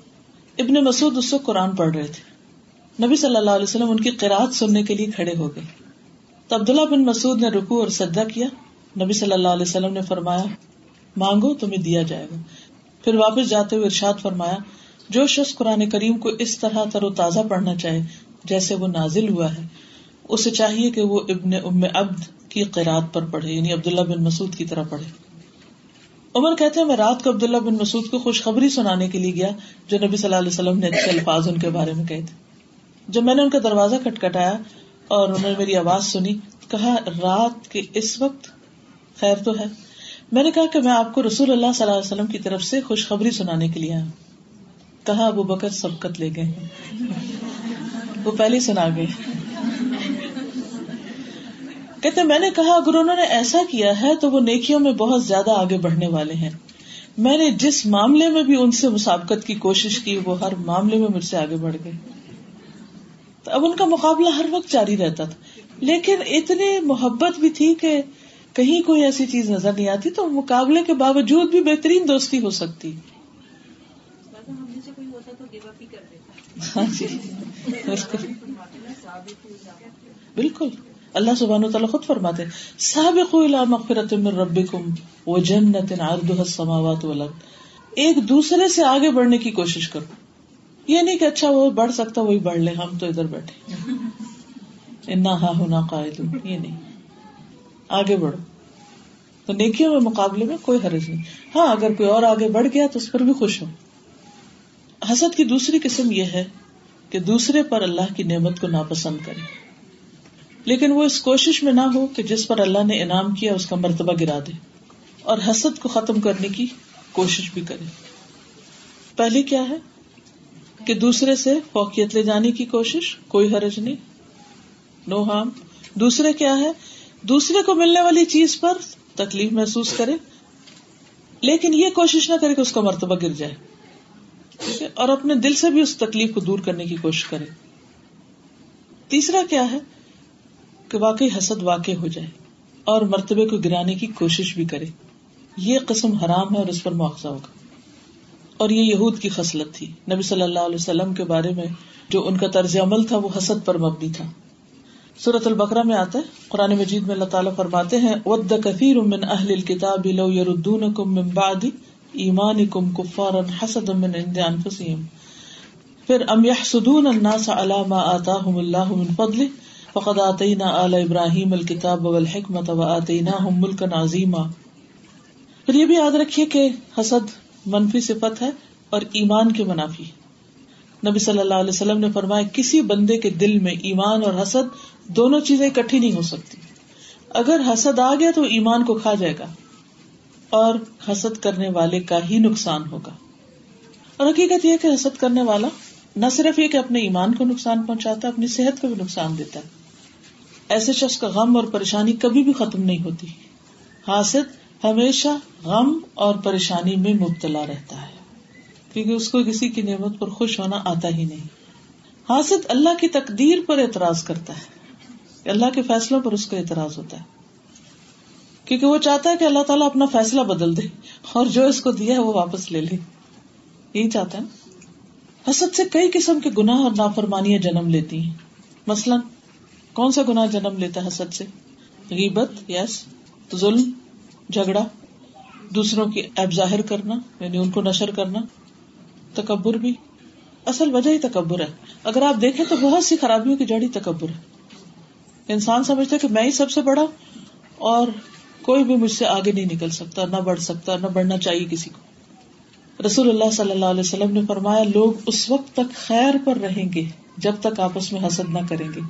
B: ابن مسعود اس وقت قرآن پڑھ رہے تھے۔ نبی صلی اللہ علیہ وسلم ان کی قرآت سننے کے لیے کھڑے ہو گئے۔ تو عبداللہ بن مسعود نے رکو اور سجدہ کیا۔ نبی صلی اللہ علیہ وسلم نے فرمایا، مانگو تمہیں دیا جائے گا۔ پھر واپس جاتے ہوئے ارشاد فرمایا، جو شخص قرآن کریم کو اس طرح تر و تازہ پڑھنا چاہے، جیسے وہ نازل ہوا ہے، اسے چاہیے کہ وہ ابن ام عبد کی قرآت پر پڑھے یعنی عبداللہ بن مسعود کی طرح پڑھے۔ عمر کہتے ہیں، میں رات کو عبداللہ بن مسعود کو خوشخبری سنانے کے لیے گیا، جو نبی صلی اللہ علیہ وسلم نے اچھے الفاظ ان کے بارے میں کہے تھے۔ جب میں نے ان کا دروازہ کٹکھٹایا اور انہوں نے میری آواز سنی، کہا، رات کے اس وقت خیر تو ہے؟ میں نے کہا کہ میں آپ کو رسول اللہ صلی اللہ علیہ وسلم کی طرف سے خوشخبری سنانے کے لیے آیا۔ کہا، ابو بکر سبقت لے گئے وہ پہلے سنا گئے۔ کہتے، میں نے کہا، اگر انہوں نے ایسا کیا ہے تو وہ نیکیوں میں بہت زیادہ آگے بڑھنے والے ہیں۔ میں نے جس معاملے میں بھی ان سے مسابقت کی کوشش کی، وہ ہر معاملے میں مجھ سے آگے بڑھ گئے۔ تو اب ان کا مقابلہ ہر وقت جاری رہتا تھا۔ لیکن اتنی محبت بھی تھی کہ کہیں کوئی ایسی چیز نظر نہیں آتی تو مقابلے کے باوجود بھی بہترین دوستی ہو سکتی۔ ہاں جی۔ بالکل۔ اللہ سبحانہ و تعالیٰ خود فرماتے الى مغفرت من ربکم وجنت عرضها السماوات والارض۔ ایک دوسرے سے آگے بڑھنے کی کوشش کرو۔ یہ نہیں کہ اچھا وہ بڑھ سکتا وہی بڑھ لے، ہم تو ادھر بیٹھے۔ انا ہا ہونا قائد یہ نہیں۔ آگے بڑھو۔ تو نیکیوں میں مقابلے میں کوئی حرج نہیں۔ ہاں اگر کوئی اور آگے بڑھ گیا تو اس پر بھی خوش ہو۔ حسد کی دوسری قسم یہ ہے کہ دوسرے پر اللہ کی نعمت کو ناپسند کرے۔ لیکن وہ اس کوشش میں نہ ہو کہ جس پر اللہ نے انعام کیا، اس کا مرتبہ گرا دے۔ اور حسد کو ختم کرنے کی کوشش بھی کرے۔ پہلی کیا ہے؟ کہ دوسرے سے فوقیت لے جانے کی کوشش، کوئی حرج نہیں نو ہارم دوسرے کیا ہے؟ دوسرے کو ملنے والی چیز پر تکلیف محسوس کرے، لیکن یہ کوشش نہ کرے کہ اس کا مرتبہ گر جائے، ٹھیک ہے؟ اور اپنے دل سے بھی اس تکلیف کو دور کرنے کی کوشش کرے۔ تیسرا کیا ہے؟ کہ واقعی حسد واقع ہو جائے اور مرتبے کو گرانے کی کوشش بھی کرے۔ یہ قسم حرام ہے اور اس پر مواخذہ ہوگا۔ اور یہ یہود کی خصلت تھی۔ نبی صلی اللہ علیہ وسلم کے بارے میں جو ان کا طرز عمل تھا، وہ حسد پر مبنی تھا۔ سورت البقرہ میں آتا ہے، قرآن مجید میں اللہ تعالیٰ فرماتے ہیں، ود کثیر من اہل الكتاب لو يردونکم من بعد ایمانکم کفارا حسدا من عند انفسهم پھر ام يحسدون الناس على ما آتاهم الله من فضله فقد آتینا آل ابراہیم الکتاب والحکمت و آتیناہم ملکا عظیما پھر یہ بھی یاد رکھیے کہ حسد منفی صفت ہے اور ایمان کے منافی نبی صلی اللہ علیہ وسلم نے فرمایا، کسی بندے کے دل میں ایمان اور حسد دونوں چیزیں اکٹھی نہیں ہو سکتی۔ اگر حسد آ گیا تو ایمان کو کھا جائے گا اور حسد کرنے والے کا ہی نقصان ہوگا۔ اور حقیقت یہ کہ حسد کرنے والا نہ صرف یہ کہ اپنے ایمان کو نقصان پہنچاتا ہے، اپنی صحت کو بھی نقصان دیتا ہے۔ ایسے شخص کا غم اور پریشانی کبھی بھی ختم نہیں ہوتی۔ حاسد ہمیشہ غم اور پریشانی میں مبتلا رہتا ہے۔ کیونکہ اس کو کسی کی نعمت پر خوش ہونا آتا ہی نہیں۔ حاسد اللہ کی تقدیر پر اعتراض کرتا ہے۔ اللہ کے فیصلوں پر اس کو اعتراض ہوتا ہے۔ کیونکہ وہ چاہتا ہے کہ اللہ تعالیٰ اپنا فیصلہ بدل دے اور جو اس کو دیا ہے وہ واپس لے لے۔ یہی چاہتا ہے حسد سے کئی قسم کے گناہ اور نافرمانیاں جنم لیتی ہیں۔ مثلاً، کون سا گناہ جنم لیتا ہے حسد سے؟ غیبت، یس، ظلم۔ جھگڑا، دوسروں کی ایب ظاہر کرنا یعنی ان کو نشر کرنا، تکبر بھی۔ اصل وجہ ہی تکبر ہے۔ اگر آپ دیکھیں تو بہت سی خرابیوں کی جڑی تکبر ہے۔ انسان سمجھتا کہ میں ہی سب سے بڑا اور کوئی بھی مجھ سے آگے نہیں نکل سکتا، نہ بڑھ سکتا، نہ بڑھنا چاہیے کسی کو۔ رسول اللہ صلی اللہ علیہ وسلم نے فرمایا، لوگ اس وقت تک خیر پر رہیں گے جب تک آپس میں حسد نہ کریں گے۔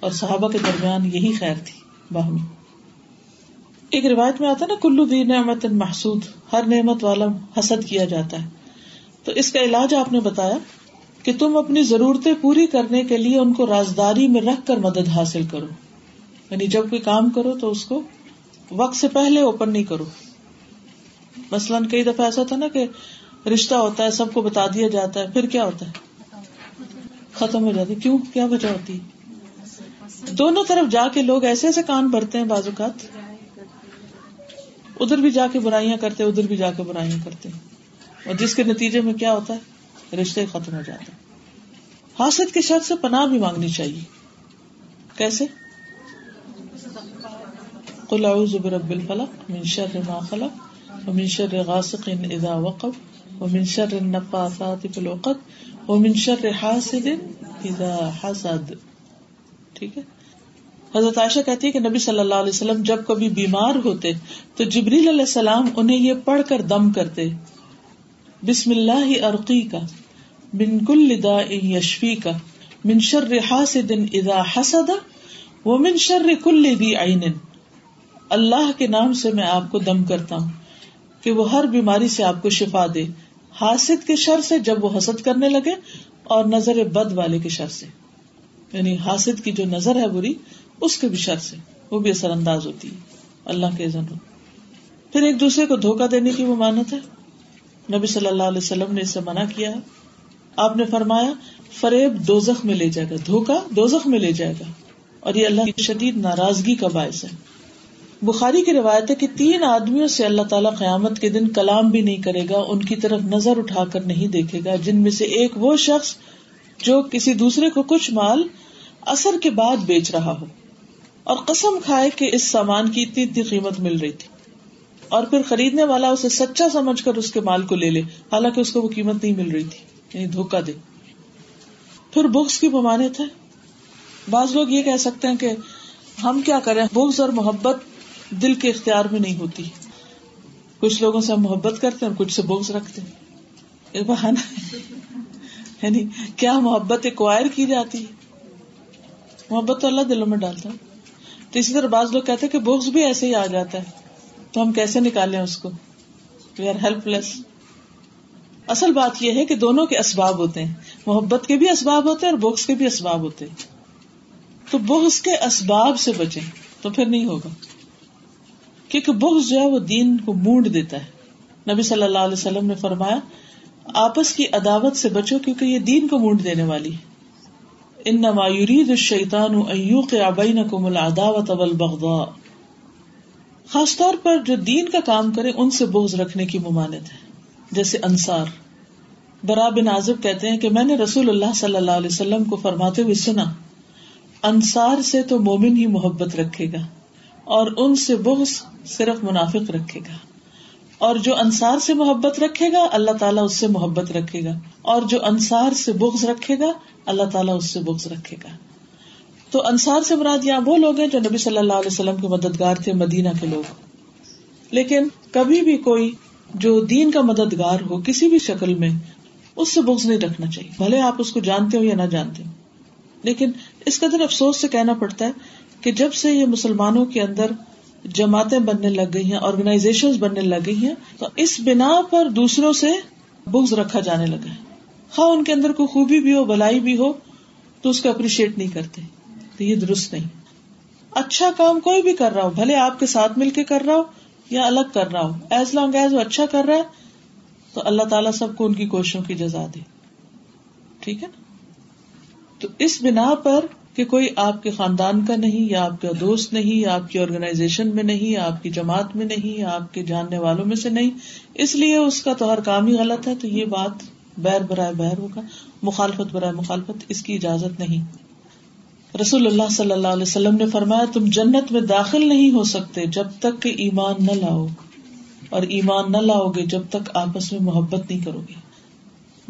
B: اور صحابہ کے درمیان یہی خیر تھی، باہمی۔ ایک روایت میں آتا نا، کلو دی نعمت محسود، ہر نعمت والا حسد کیا جاتا ہے۔ تو اس کا علاج آپ نے بتایا کہ تم اپنی ضرورتیں پوری کرنے کے لیے ان کو رازداری میں رکھ کر مدد حاصل کرو۔ یعنی جب کوئی کام کرو تو اس کو وقت سے پہلے اوپن نہیں کرو۔ مثلاً کئی دفعہ ایسا تھا نا کہ رشتہ ہوتا ہے، سب کو بتا دیا جاتا ہے، پھر کیا ہوتا ہے؟ ختم ہو جاتی۔ کیوں؟ کیا وجہ ہوتی؟ دونوں طرف جا کے لوگ ایسے ایسے کان بھرتے ہیں بازوقات ادھر بھی جا کے برائیاں کرتے ادھر بھی جا کے برائیاں کرتے اور جس کے نتیجے میں کیا ہوتا ہے؟ رشتے ختم ہو جاتے ہیں۔ حاصل کے شرط سے پناہ بھی مانگنی چاہیے۔ کیسے؟ قل اعوذ برب الفلق من شر ما خلق ومن شر غاسق اذا وقب ومن شر النفاثات في العقد ومن شر حاسد اذا حسد۔ ٹھیک ہے؟ حضرت عائشہ کہتی ہے کہ نبی صلی اللہ علیہ وسلم جب کبھی بیمار ہوتے تو جبریل علیہ السلام انہیں یہ پڑھ کر دم کرتے۔ بسم اللہ عرقی کا من کل دا یشفی کا من شر حاسد اذا حسد وہ من شر کل دی عین۔ اللہ کے نام سے میں آپ کو دم کرتا ہوں کہ وہ ہر بیماری سے آپ کو شفا دے۔ حاسد کے شر سے جب وہ حسد کرنے لگے اور نظر بد والے کے شر سے۔ یعنی حاسد کی جو نظر ہے بری اس کے بھی شر سے، وہ بھی اثر انداز ہوتی ہے۔ اللہ کے ہو۔ پھر ایک دوسرے کو دھوکا دینے کی وہ مانت ہے۔ نبی صلی اللہ علیہ وسلم نے اسے منع کیا ہے۔ آپ نے فرمایا، فریب دوزخ میں لے جائے گا دھوکا دو زخ میں لے جائے گا۔ اور یہ اللہ کی شدید ناراضگی کا باعث ہے۔ بخاری کی روایت ہے کہ تین آدمیوں سے اللہ تعالیٰ قیامت کے دن کلام بھی نہیں کرے گا، ان کی طرف نظر اٹھا کر نہیں دیکھے گا۔ جن میں سے ایک وہ شخص جو کسی دوسرے کو کچھ مال اثر کے بعد بیچ رہا ہو۔ اور قسم کھائے کہ اس سامان کی اتنی اتنی قیمت مل رہی تھی۔ اور پھر خریدنے والا اسے سچا سمجھ کر اس کے مال کو لے لے، حالانکہ اس کو وہ قیمت نہیں مل رہی تھی یعنی دھوکا دے۔ پھر بکس کی ممانت ہے بعض لوگ یہ کہہ سکتے ہیں کہ ہم کیا کریں بکس اور محبت دل کے اختیار میں نہیں ہوتی۔ کچھ لوگوں سے ہم محبت کرتے ہیں اور کچھ سے بکس رکھتے ہیں۔ بہانا یعنی کیا محبت ایکوائر کی جاتی ہے؟ محبت تو اللہ دلوں میں ڈالتا ہے۔ تو اسی طرح بعض لوگ کہتے ہیں کہ بکس بھی ایسے ہی آ جاتا ہے۔ تو ہم کیسے نکالیں اس کو؟ وی آر ہیلپ لیس اصل بات یہ ہے کہ دونوں کے اسباب ہوتے ہیں۔ محبت کے بھی اسباب ہوتے ہیں اور بکس کے بھی اسباب ہوتے ہیں۔ تو بغض کے اسباب سے بچے تو پھر نہیں ہوگا۔ کیونکہ بغض جو ہے وہ دین کو مونڈ دیتا ہے۔ نبی صلی اللہ علیہ وسلم نے فرمایا، آپس کی عداوت سے بچو کیونکہ یہ دین کو مونڈ دینے والی ہے۔ ان نما شیتان خاص طور پر جو دین کا کام کرے، ان سے بوجھ رکھنے کی ممانت ہے۔ جیسے انصار۔ برا بن عازب کہتے ہیں کہ میں نے رسول اللہ صلی اللہ علیہ وسلم کو فرماتے ہوئے سنا، انصار سے تو مومن ہی محبت رکھے گا اور ان سے بغض صرف منافق رکھے گا۔ اور جو انصار سے محبت رکھے گا، اللہ تعالیٰ اس سے محبت رکھے گا۔ اور جو انصار سے بغض رکھے گا اللہ تعالیٰ اس سے بغض رکھے گا۔ تو انصار سے مراد یہاں وہ لوگ ہیں جو نبی صلی اللہ علیہ وسلم کے مددگار تھے، مدینہ کے لوگ۔ لیکن کبھی بھی کوئی جو دین کا مددگار ہو کسی بھی شکل میں، اس سے بغض نہیں رکھنا چاہیے۔ بھلے آپ اس کو جانتے ہو یا نہ جانتے ہو۔ لیکن اس قدر افسوس سے کہنا پڑتا ہے کہ جب سے یہ مسلمانوں کے اندر جماعتیں بننے لگ گئی ہیں آرگنائزیشن بننے لگ گئی ہیں، تو اس بنا پر دوسروں سے بغض رکھا جانے لگا ہے۔ ہاں ان کے اندر کوئی خوبی بھی ہو، بلائی بھی ہو، تو اس کو اپریشیٹ نہیں کرتے۔ تو یہ درست نہیں۔ اچھا کام کوئی بھی کر رہا ہو، بھلے آپ کے ساتھ مل کے کر رہا ہو یا الگ کر رہا ہو ایز لانگ ایز وہ اچھا کر رہا ہے، تو اللہ تعالیٰ سب کو ان کی کوششوں کی جزا دے۔ ٹھیک ہے؟ نا تو اس بنا پر کہ کوئی آپ کے خاندان کا نہیں، یا آپ کا دوست نہیں، یا آپ کی آرگنائزیشن میں نہیں، یا آپ کی جماعت میں نہیں، یا آپ کے جاننے والوں میں سے نہیں، اس لیے اس کا تو ہر کام ہی غلط ہے، تو یہ بات بیر برائے بیر ہوگا، مخالفت برائے مخالفت، اس کی اجازت نہیں۔ رسول اللہ صلی اللہ علیہ وسلم نے فرمایا، تم جنت میں داخل نہیں ہو سکتے جب تک کہ ایمان نہ لاؤ۔ اور ایمان نہ لاؤ گے جب تک آپس میں محبت نہیں کرو گے۔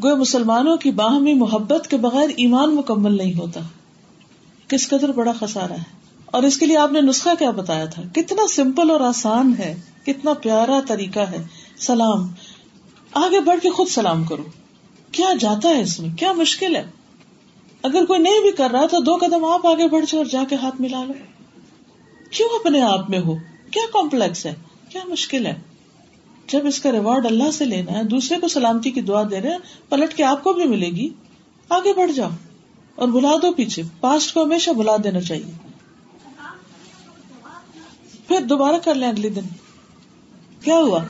B: گوئے مسلمانوں کی باہمی محبت کے بغیر ایمان مکمل نہیں ہوتا۔ کس قدر بڑا خسارا ہے۔ اور اس کے لیے آپ نے نسخہ کیا بتایا تھا۔ کتنا سمپل اور آسان ہے، کتنا پیارا طریقہ ہے۔ سلام۔ آگے بڑھ کے خود سلام کرو۔ کیا جاتا ہے اس میں؟ کیا مشکل ہے؟ اگر کوئی نہیں بھی کر رہا تو دو قدم آپ آگے بڑھ جاؤ اور جا کے ہاتھ ملا لو۔ کیوں اپنے آپ میں ہو؟ کیا کمپلیکس ہے؟ کیا مشکل ہے؟ جب اس کا ریوارڈ اللہ سے لینا ہے، دوسرے کو سلامتی کی دعا دے رہے ہیں، پلٹ کے آپ کو بھی ملے گی۔ آگے بڑھ جاؤ۔ اور بلا دو پیچھے۔ پاسٹ کو ہمیشہ بلا دینا چاہیے۔ پھر دوبارہ کر لیں اگلے دن۔ کیا ہوا؟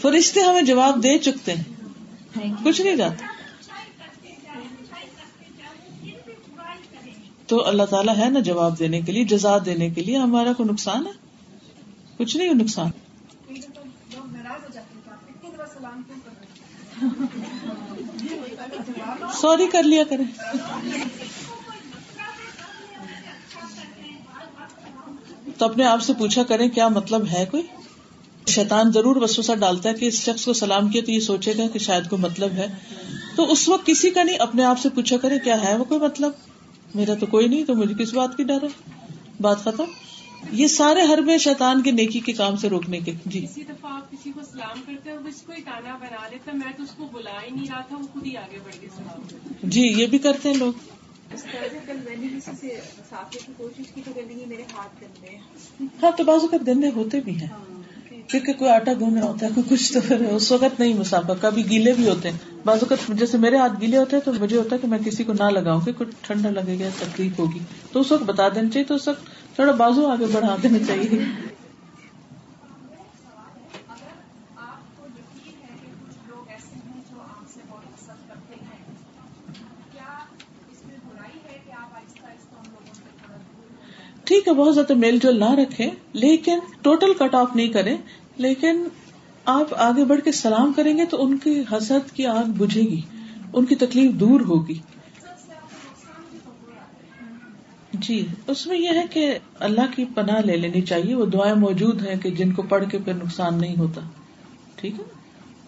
B: فرشتے ہمیں جواب دے چکتے ہیں۔ کچھ نہیں جاتا۔ تو اللہ تعالیٰ ہے نا جواب دینے کے لیے، جزا دینے کے لیے، ہمارا کوئی نقصان ہے؟ کچھ نہیں، نقصان۔ سوری، کر لیا کریں۔ تو اپنے آپ سے پوچھا کریں، کیا مطلب ہے کوئی؟ شیطان ضرور وسوسہ ڈالتا ہے کہ اس شخص کو سلام کیا تو یہ سوچے گا کہ شاید کوئی مطلب ہے۔ تو اس وقت کسی کا نہیں اپنے آپ سے پوچھا کرے کیا ہے وہ کوئی مطلب؟ میرا تو کوئی نہیں تو مجھے کس بات کی ڈر ہے؟ بات ختم۔ یہ سارے ہر میں شیطان کے نیکی کے کام سے روکنے کے۔ جی۔
F: کسی دفعہ آپ کسی کو سلام کرتے ہیں اس کو تانا بنا لیتا میں تو اس کو بلا ہی نہیں رہا تھا وہ خود ہی آگے بڑھ کے سلام
B: جی یہ بھی کرتے ہیں لوگ۔
E: کل میں نے کسی سے مسافر کی کوشش کی تو کہنے میرے ہاتھ گندے
B: ہاں تو بازو کا گندے ہوتے بھی ہیں۔ کیونکہ کوئی آٹا گونا ہوتا ہے، کوئی کچھ تو پھر اس وقت نہیں مسافر، کبھی گیلے بھی ہوتے ہیں۔ بازو کا جیسے میرے ہاتھ گیلے ہوتے ہیں تو مجھے ہوتا ہے کہ میں کسی کو نہ لگاؤں کہ کچھ ٹھنڈا لگے گا، تکلیف ہوگی۔ تو اس وقت بتا دینا چاہیے، تو اس وقت تھوڑا بازو آگے بڑھا دینا چاہیے۔ ٹھیک ہے بہت زیادہ میل جول نہ رکھے لیکن ٹوٹل کٹ آف نہیں کرے لیکن آپ آگے بڑھ کے سلام کریں گے تو ان کی حسد کی آگ بجھے گی، ان کی تکلیف دور ہوگی۔ جی اس میں یہ ہے کہ اللہ کی پناہ لے لینی چاہیے، وہ دعائیں موجود ہیں کہ جن کو پڑھ کے پھر نقصان نہیں ہوتا۔ ٹھیک ہے؟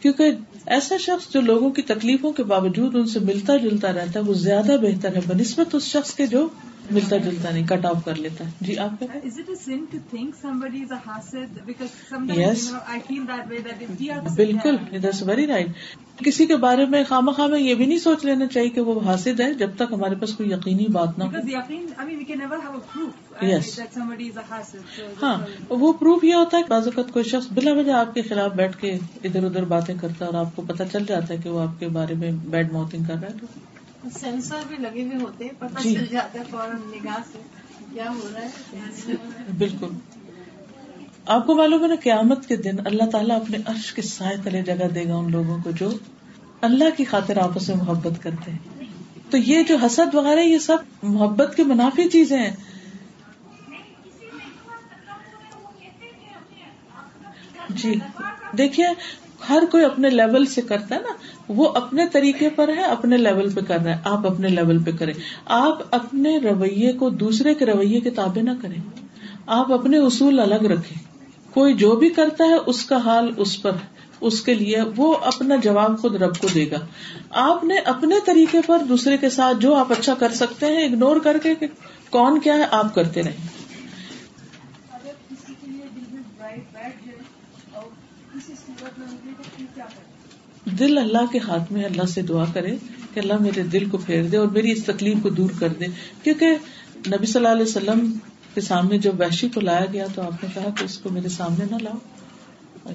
B: کیونکہ ایسا شخص جو لوگوں کی تکلیفوں کے باوجود ان سے ملتا جلتا رہتا ہے، وہ زیادہ بہتر ہے، بنسبت اس شخص کے جو ملتا جلتا نہیں کٹ آف کر لیتا۔ ہے جی آپ بالکل ویری رائٹ کسی کے بارے میں خام خواہ میں یہ بھی نہیں سوچ لینا چاہیے کہ وہ حاصل ہے جب تک ہمارے پاس کوئی یقینی بات نہ یس ہاں وہ پروف یہ ہوتا ہے بعض اوقات کوئی شخص بلا وجہ آپ کے خلاف بیٹھ کے ادھر ادھر باتیں کرتا ہے اور آپ کو پتا چل جاتا ہے کہ وہ آپ کے بارے میں بیڈ ماؤتنگ کر رہا ہے۔
C: سینسر بھی لگے ہوئے ہوتے پتہ
B: جی۔
C: چل جاتا ہے فوراً نگاہ سے کیا ہو رہا ہے۔
B: بالکل۔ آپ کو معلوم ہے نا قیامت کے دن اللہ تعالیٰ اپنے عرش کے سائے تلے جگہ دے گا ان لوگوں کو جو اللہ کی خاطر آپس میں محبت کرتے ہیں۔ تو یہ جو حسد وغیرہ یہ سب محبت کے منافی چیزیں ہیں۔ جی۔ دیکھیے ہر کوئی اپنے لیول سے کرتا ہے نا، وہ اپنے طریقے پر ہے، اپنے لیول پہ کر رہا ہے۔ آپ اپنے لیول پہ کریں۔ آپ اپنے رویے کو دوسرے کے رویے کے تابع نہ کریں۔ آپ اپنے اصول الگ رکھیں۔ کوئی جو بھی کرتا ہے، اس کا حال اس پر اس کے لیے وہ اپنا جواب خود رب کو دے گا۔ آپ نے اپنے طریقے پر دوسرے کے ساتھ جو آپ اچھا کر سکتے ہیں اگنور کر کے کہ کون کیا ہے، آپ کرتے رہیں
D: اگر کسی کے لیے دل میں برائی بیٹھ جائے اور کسی صورت میں نکلے تو پھر کیا کریں
B: دل اللہ کے ہاتھ میں اللہ سے دعا کرے کہ اللہ میرے دل کو پھیر دے اور میری اس تکلیف کو دور کر دے۔ کیونکہ نبی صلی اللہ علیہ وسلم کے سامنے جب وحشی کو لایا گیا تو آپ نے کہا کہ اس کو میرے سامنے نہ لاؤ۔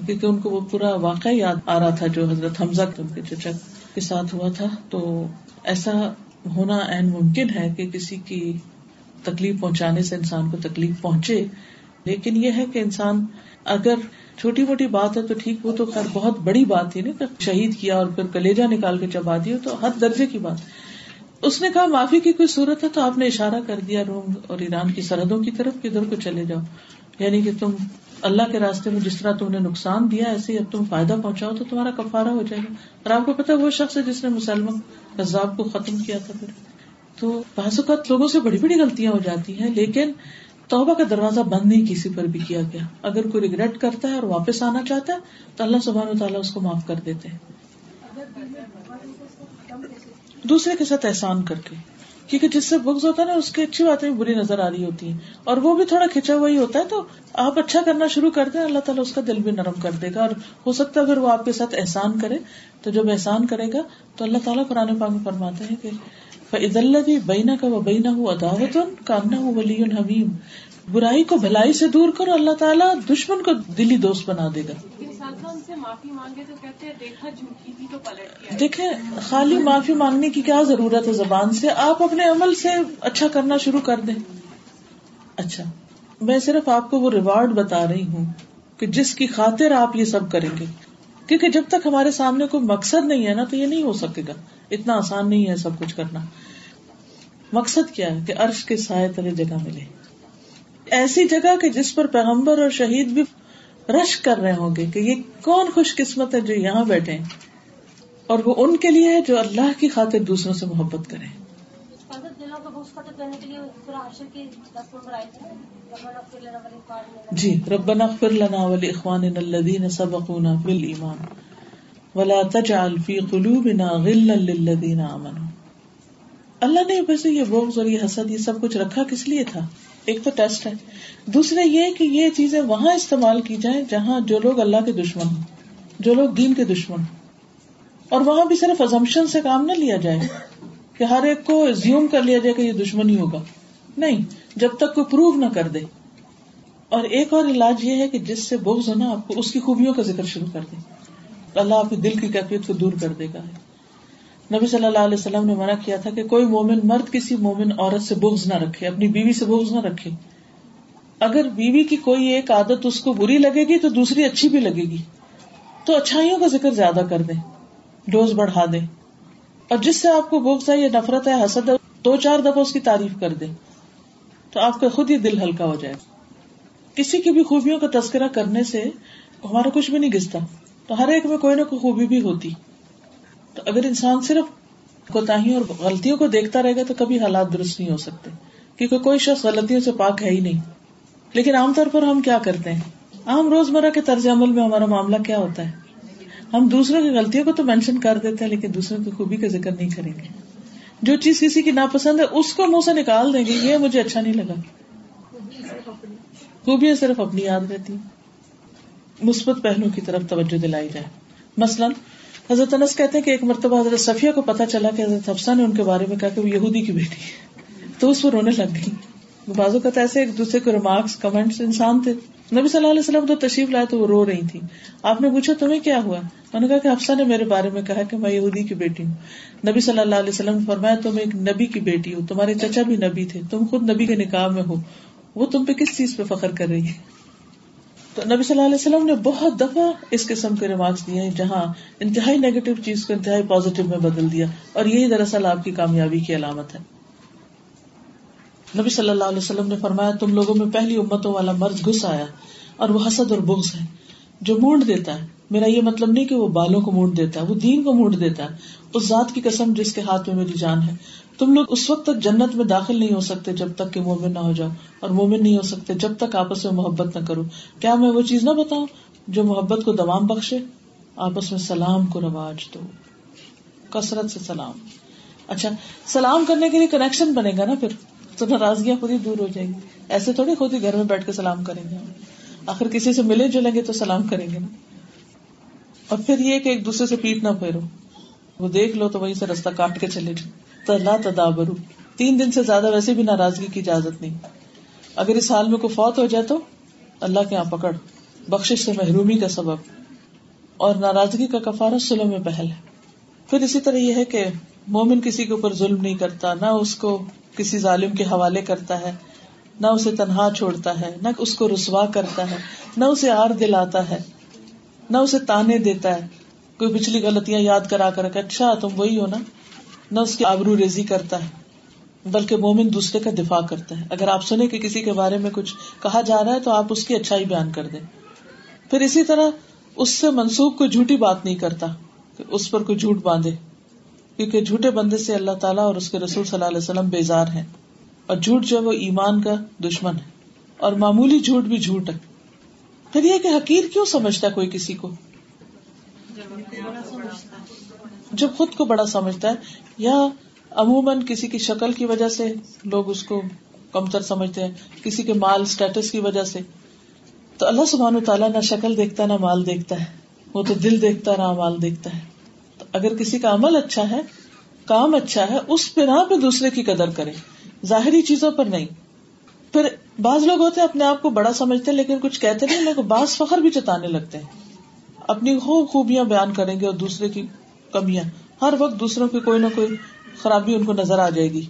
B: کیونکہ ان کو وہ پورا واقعہ یاد آ رہا تھا جو حضرت حمزہ کے چچا کے ساتھ ہوا تھا۔ تو ایسا ہونا این ممکن ہے کہ کسی کی تکلیف پہنچانے سے انسان کو تکلیف پہنچے۔ لیکن یہ ہے کہ انسان اگر چھوٹی موٹی بات ہے تو ٹھیک، وہ تو خیر بہت بڑی بات تھی نا، کہ شہید کیا اور پھر کلیجا نکال کے چبا دیا تو حد درجے کی بات۔ اس نے کہا، معافی کی کوئی صورت ہے تو آپ نے اشارہ کر دیا روم اور ایران کی سرحدوں کی طرف کدھر کو چلے جاؤ۔ یعنی کہ تم اللہ کے راستے میں جس طرح تم نے نقصان دیا، ایسے ہی اب تم فائدہ پہنچاؤ تو تمہارا کفارا ہو جائے گا۔ اور آپ کو پتا وہ شخص ہے جس نے مسلمان عذاب کو ختم کیا تھا پھر۔ تو بعض اوقات لوگوں سے بڑی بڑی غلطیاں ہو جاتی ہیں، لیکن توبہ کا دروازہ بند نہیں کسی پر بھی کیا گیا۔ اگر کوئی ریگریٹ کرتا ہے اور واپس آنا چاہتا ہے، تو اللہ سبحان و تعالیٰ اس کو معاف کر دیتے ہیں۔ دوسرے کے ساتھ احسان کر کے، کیونکہ جس سے بغض ہوتا ہے نا، اس کی اچھی باتیں بھی بری نظر آ رہی ہوتی ہیں۔ اور وہ بھی تھوڑا کھچا ہوا ہی ہوتا ہے، تو آپ اچھا کرنا شروع کر دیں، اللہ تعالیٰ اس کا دل بھی نرم کر دے گا۔ اور ہو سکتا ہے اگر وہ آپ کے ساتھ احسان کرے، تو جب احسان کرے گا، تو اللہ تعالیٰ قرآن پاک میں فرماتے ہیں کہ بینا کا وہ بینا عداوت کامنا ہوں ولی حمیم برائی کو بھلائی سے دور کرو اللہ تعالیٰ دشمن کو دلی دوست بنا دے گا۔ دیکھیں خالی معافی مانگنے کی کیا ضرورت ہے زبان سے؟ آپ اپنے عمل سے اچھا کرنا شروع کر دیں۔ اچھا میں صرف آپ کو وہ ریوارڈ بتا رہی ہوں کہ جس کی خاطر آپ یہ سب کریں گے۔ کیونکہ جب تک ہمارے سامنے کوئی مقصد نہیں ہے نا، تو یہ نہیں ہو سکے گا۔ اتنا آسان نہیں ہے سب کچھ کرنا۔ مقصد کیا ہے؟ کہ عرش کے سائے تلے جگہ ملے۔ ایسی جگہ کہ جس پر پیغمبر اور شہید بھی رش کر رہے ہوں گے کہ یہ کون خوش قسمت ہے جو یہاں بیٹھے اور وہ ان کے لیے ہے جو اللہ کی خاطر دوسروں سے محبت کرے جی ربنا اغفر لنا ولاخواننا الذين سبقونا بالایمان ولا تجعل في قلوبنا غلا للذين امنوا اللہ نے ویسے یہ بغض اور یہ حسد، یہ سب کچھ رکھا کس لیے تھا؟ ایک تو ٹیسٹ ہے. دوسرے یہ کہ یہ چیزیں وہاں استعمال کی جائیں جہاں جو لوگ اللہ کے دشمن ہوں جو لوگ دین کے دشمن ہوں اور وہاں بھی صرف ازمپشن سے کام نہ لیا جائے. کہ ہر ایک کو زیوم کر لیا جائے کہ یہ دشمن ہی ہوگا۔ نہیں، جب تک کوئی پروو نہ کر دے۔ اور ایک اور علاج یہ ہے کہ جس سے بغض ہو نا، آپ کو اس کی خوبیوں کا ذکر شروع کر دے۔ اللہ آپ کے دل کی کیفیت کو دور کر دے گا۔ نبی صلی اللہ علیہ وسلم نے منع کیا تھا کہ کوئی مومن مرد کسی مومن عورت سے بغض نہ رکھے، اپنی بیوی سے بغض نہ رکھے۔ اگر بیوی کی کوئی ایک عادت اس کو بری لگے گی تو دوسری اچھی بھی لگے گی۔ تو اچھائیوں کا ذکر زیادہ کر دیں ڈوز بڑھا دیں اور جس سے آپ کو بغض ہے یا نفرت ہے، حسد ہے، دو چار دفعہ اس کی تعریف کر دیں، تو آپ کا خود ہی دل ہلکا ہو جائے کسی کی بھی خوبیوں کا تذکرہ کرنے سے ہمارا کچھ بھی نہیں گستا تو ہر ایک میں کوئی نہ کوئی خوبی بھی ہوتی۔ تو اگر انسان صرف کوتاہیوں اور غلطیوں کو دیکھتا رہے گا تو کبھی حالات درست نہیں ہو سکتے۔ کیونکہ کوئی شخص غلطیوں سے پاک ہے ہی نہیں۔ لیکن عام طور پر ہم کیا کرتے ہیں؟ عام روزمرہ کے طرز عمل میں ہمارا معاملہ کیا ہوتا ہے؟ ہم دوسروں کی غلطیوں کو تو مینشن کر دیتے ہیں، لیکن دوسروں کی خوبی کا ذکر نہیں کریں گے۔ جو چیز کسی کی ناپسند ہے، اس کو منہ سے نکال دیں گے۔ یہ مجھے اچھا نہیں لگا۔ خوبیاں صرف اپنی یاد رہتی مثبت پہلو کی طرف توجہ دلائی جائے۔ مثلاً، حضرت انس کہتے ہیں کہ ایک مرتبہ حضرت صفیہ کو پتا چلا کہ حضرت حفصہ نے ان کے بارے میں کہا کہ وہ یہودی کی بیٹی ہے۔ تو اس پر رونے لگ گئی۔ بازو کا ایسے ایک دوسرے کو ریمارکس کمنٹس انسان تھے نبی صلی اللہ علیہ وسلم تو تشریف لائے تو وہ رو رہی تھی آپ نے پوچھا، تمہیں کیا ہوا؟ میں نے کہا کہ حفصہ نے میرے بارے میں کہا کہ میں یہودی کی بیٹی ہوں۔ نبی صلی اللہ علیہ وسلم نے فرمایا، تم ایک نبی کی بیٹی ہو۔ تمہارے چچا بھی نبی تھے۔ تم خود نبی کے نکاح میں ہو۔ وہ تم پہ کس چیز پہ فخر کر رہی ہے؟ تو نبی صلی اللہ علیہ وسلم نے بہت دفعہ اس قسم کے ریمارکس دیے ہیں جہاں انتہائی نیگیٹو چیز کو انتہائی پازیٹو میں بدل دیا اور یہی دراصل آپ کی کامیابی کی علامت ہے۔ نبی صلی اللہ علیہ وسلم نے فرمایا، تم لوگوں میں پہلی امتوں والا مرض گھس آیا اور وہ حسد اور بغض ہے، جو مونڈ دیتا ہے۔ میرا یہ مطلب نہیں کہ وہ بالوں کو مونڈ دیتا ہے، وہ دین کو مونڈ دیتا ہے، اس ذات کی قسم جس کے ہاتھ میں میری جان ہے۔ تم لوگ اس وقت تک جنت میں داخل نہیں ہو سکتے جب تک کہ مومن نہ ہو جاؤ، اور مومن نہیں ہو سکتے جب تک آپس میں محبت نہ کرو۔ کیا میں وہ چیز نہ بتاؤں جو محبت کو دوام بخشے؟ آپس میں سلام کو رواج دو۔ کثرت سے سلام۔ اچھا سلام کرنے کے لیے کنیکشن بنے گا نا پھر؟ تو ناراضگیاں خود ہی دور ہو جائیں گی۔ ایسے تھوڑی خود ہی گھر میں بیٹھ کے سلام کریں گے۔ آخر کسی سے ملے جلیں گے تو سلام کریں گے نا۔ اور پھر یہ کہ ایک دوسرے سے پیٹ نہ پھیرو۔ وہ دیکھ لو تو وہیں سے رستہ کاٹ کے چلے جاؤ۔ تلا تدابرو۔ تین دن سے زیادہ ویسے بھی ناراضگی کی اجازت نہیں۔ اگر اس حال میں کوئی فوت ہو جائے تو اللہ کے یہاں پکڑ۔ بخش سے محرومی کا سبب۔ اور ناراضگی کا کفارہ سلو میں پہل ہے۔ پھر اسی طرح یہ ہے کہ مومن کسی کے اوپر ظلم نہیں کرتا، نہ اس کو کسی ظالم کے حوالے کرتا ہے، نہ اسے تنہا چھوڑتا ہے، نہ اس کو رسوا کرتا ہے، نہ اسے آر دلاتا ہے، نہ اسے تانے دیتا ہے۔ کوئی پچھلی غلطیاں یاد کرا کر اچھا تم وہی ہو نا؟ نہ اس کی آبرو ریزی کرتا ہے، بلکہ مومن دوسرے کا دفاع کرتا ہے۔ اگر آپ سنیں کہ کسی کے بارے میں کچھ کہا جا رہا ہے، تو آپ اس کی اچھائی بیان کر دیں۔ پھر اسی طرح اس سے منسوخ کوئی جھوٹی بات نہیں کرتا، کہ اس پر کوئی جھوٹ باندھے۔ کیونکہ جھوٹے بندے سے اللہ تعالیٰ اور اس کے رسول صلی اللہ علیہ وسلم بیزار ہے اور جھوٹ جو ہے وہ ایمان کا دشمن ہے اور معمولی جھوٹ بھی جھوٹ ہے۔ پھر یہ کہ حقیر کیوں سمجھتا ہے کوئی کسی کو؟ جب خود کو بڑا سمجھتا ہے یا عموماً کسی کی شکل کی وجہ سے لوگ اس کو کمتر سمجھتے ہیں، کسی کے مال اسٹیٹس کی وجہ سے، تو اللہ سبحان و تعالیٰ نہ شکل دیکھتا نہ مال دیکھتا ہے، وہ تو دل دیکھتا نہ مال دیکھتا ہے۔ اگر کسی کا عمل اچھا ہے، کام اچھا ہے، اس بنا پہ دوسرے کی قدر کرے ظاہری چیزوں پر نہیں۔ پھر بعض لوگ ہوتے ہیں، اپنے آپ کو بڑا سمجھتے ہیں، لیکن کچھ کہتے نہیں، لیکن بعض فخر بھی جتانے لگتے ہیں۔ اپنی خوب خوبیاں بیان کریں گے اور دوسرے کی کمیاں۔ ہر وقت دوسروں کی کوئی نہ کوئی خرابی ان کو نظر آ جائے گی۔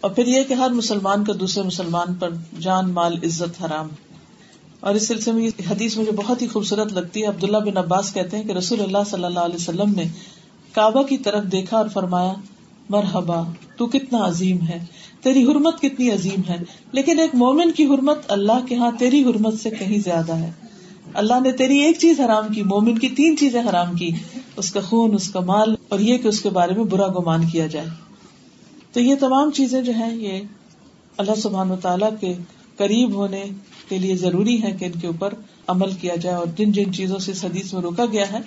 B: اور پھر یہ کہ ہر مسلمان کا دوسرے مسلمان پر جان، مال، عزت حرام۔ اور اس سلسلے میں یہ حدیث مجھے بہت ہی خوبصورت لگتی ہے۔ عبداللہ بن عباس کہتے ہیں کہ رسول اللہ صلی اللہ علیہ وسلم نے کعبہ کی طرف دیکھا اور فرمایا، مرحبا، تو کتنا عظیم ہے، تیری حرمت کتنی عظیم ہے، لیکن ایک مومن کی حرمت اللہ کے ہاں تیری حرمت سے کہیں زیادہ ہے۔ اللہ نے تیری ایک چیز حرام کی، مومن کی تین چیزیں حرام کی، اس کا خون، اس کا مال، اور یہ کہ اس کے بارے میں برا گمان کیا جائے۔ تو یہ تمام چیزیں جو ہیں، یہ اللہ سبحان و تعالیٰ کے قریب ہونے کے لیے ضروری ہے کہ ان کے اوپر عمل کیا جائے اور جن جن چیزوں سے حدیث میں روکا گیا ہے،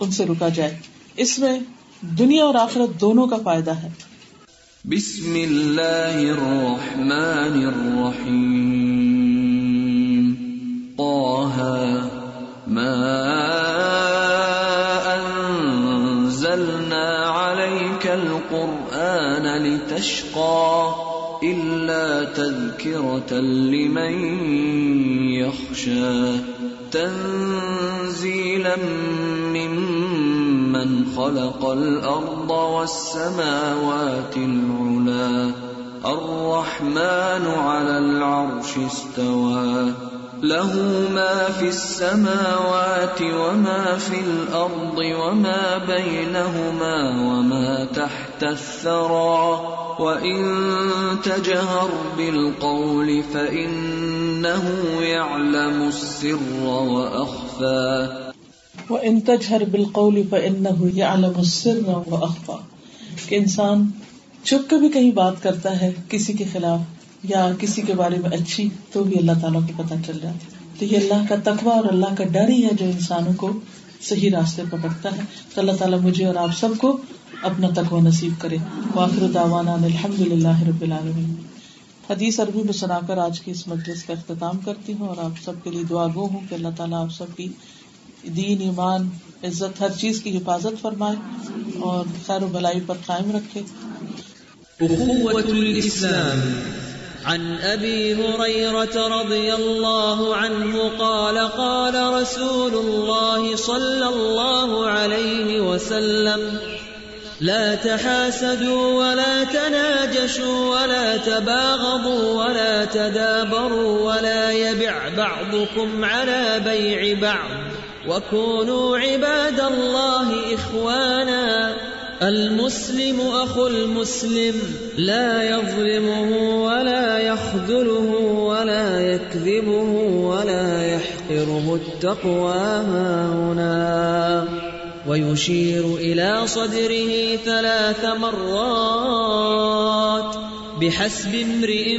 B: ان سے روکا جائے۔ اس میں دنیا اور آخرت دونوں کا فائدہ ہے۔
G: بسم اللہ الرحمن الرحیم۔ طه ما انزلنا عليك القرآن لتشقى إلا تذكرة لمن يخشى تنزيلا خلق الأرض والسماوات العلا. الرحمن على العرش استوى. له ما في السماوات وما في الأرض وما بينهما وما تحت الثرى. وإن تجهر بالقول فإنه يعلم السر وأخفى.
B: وإن تجهر بالقول فإنه يعلم السر وأخفى۔ کہ انسان چھپ کے بھی کہیں بات کرتا ہے کسی کے خلاف یا کسی کے بارے میں اچھی، تو بھی اللہ تعالیٰ کو پتہ چل جاتا ہے۔ تو یہ اللہ کا تقوی اور اللہ کا ڈر ہی ہے جو انسانوں کو صحیح راستے پکڑتا ہے۔ تو اللہ تعالیٰ مجھے اور آپ سب کو اپنا تقوی نصیب کرے۔ واخر دعوانا الحمد للہ رب العالمین۔ حدیث عربی میں سنا کر آج کی اس مجلس کا اختتام کرتی ہوں اور آپ سب کے لیے دعا گو ہوں کہ اللہ تعالیٰ آپ سب کی دین، ایمان، عزت، ہر چیز کی حفاظت فرمائے اور خیر و بلائی پر قائم رکھے۔
A: عن ابي هريره رضي الله عنه قال قال رسول الله صلى الله عليه وسلم، لا تحاسدوا ولا تناجشوا ولا تباغضوا ولا تدابروا ولا يبع بعضكم على بيع بعض. وكونوا عباد الله اخوانا المسلم اخو المسلم لا يظلمه ولا يخذله ولا يكذبه ولا يحقره التقوى هاهنا ويشير الى صدره ثلاث مرات بحسب امرئ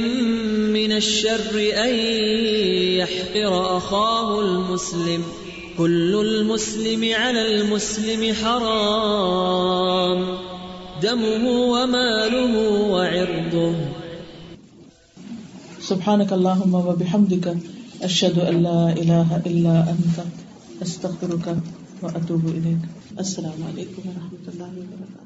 A: من الشر ان يحقر اخاه المسلم كل المسلم على المسلم حرام. دمه وماله وعرضه.
B: سبحانك اللهم وبحمدك اشهد ان لا اله الا انت استغفرك واتوب اليك السلام عليكم ورحمه الله وبركاته.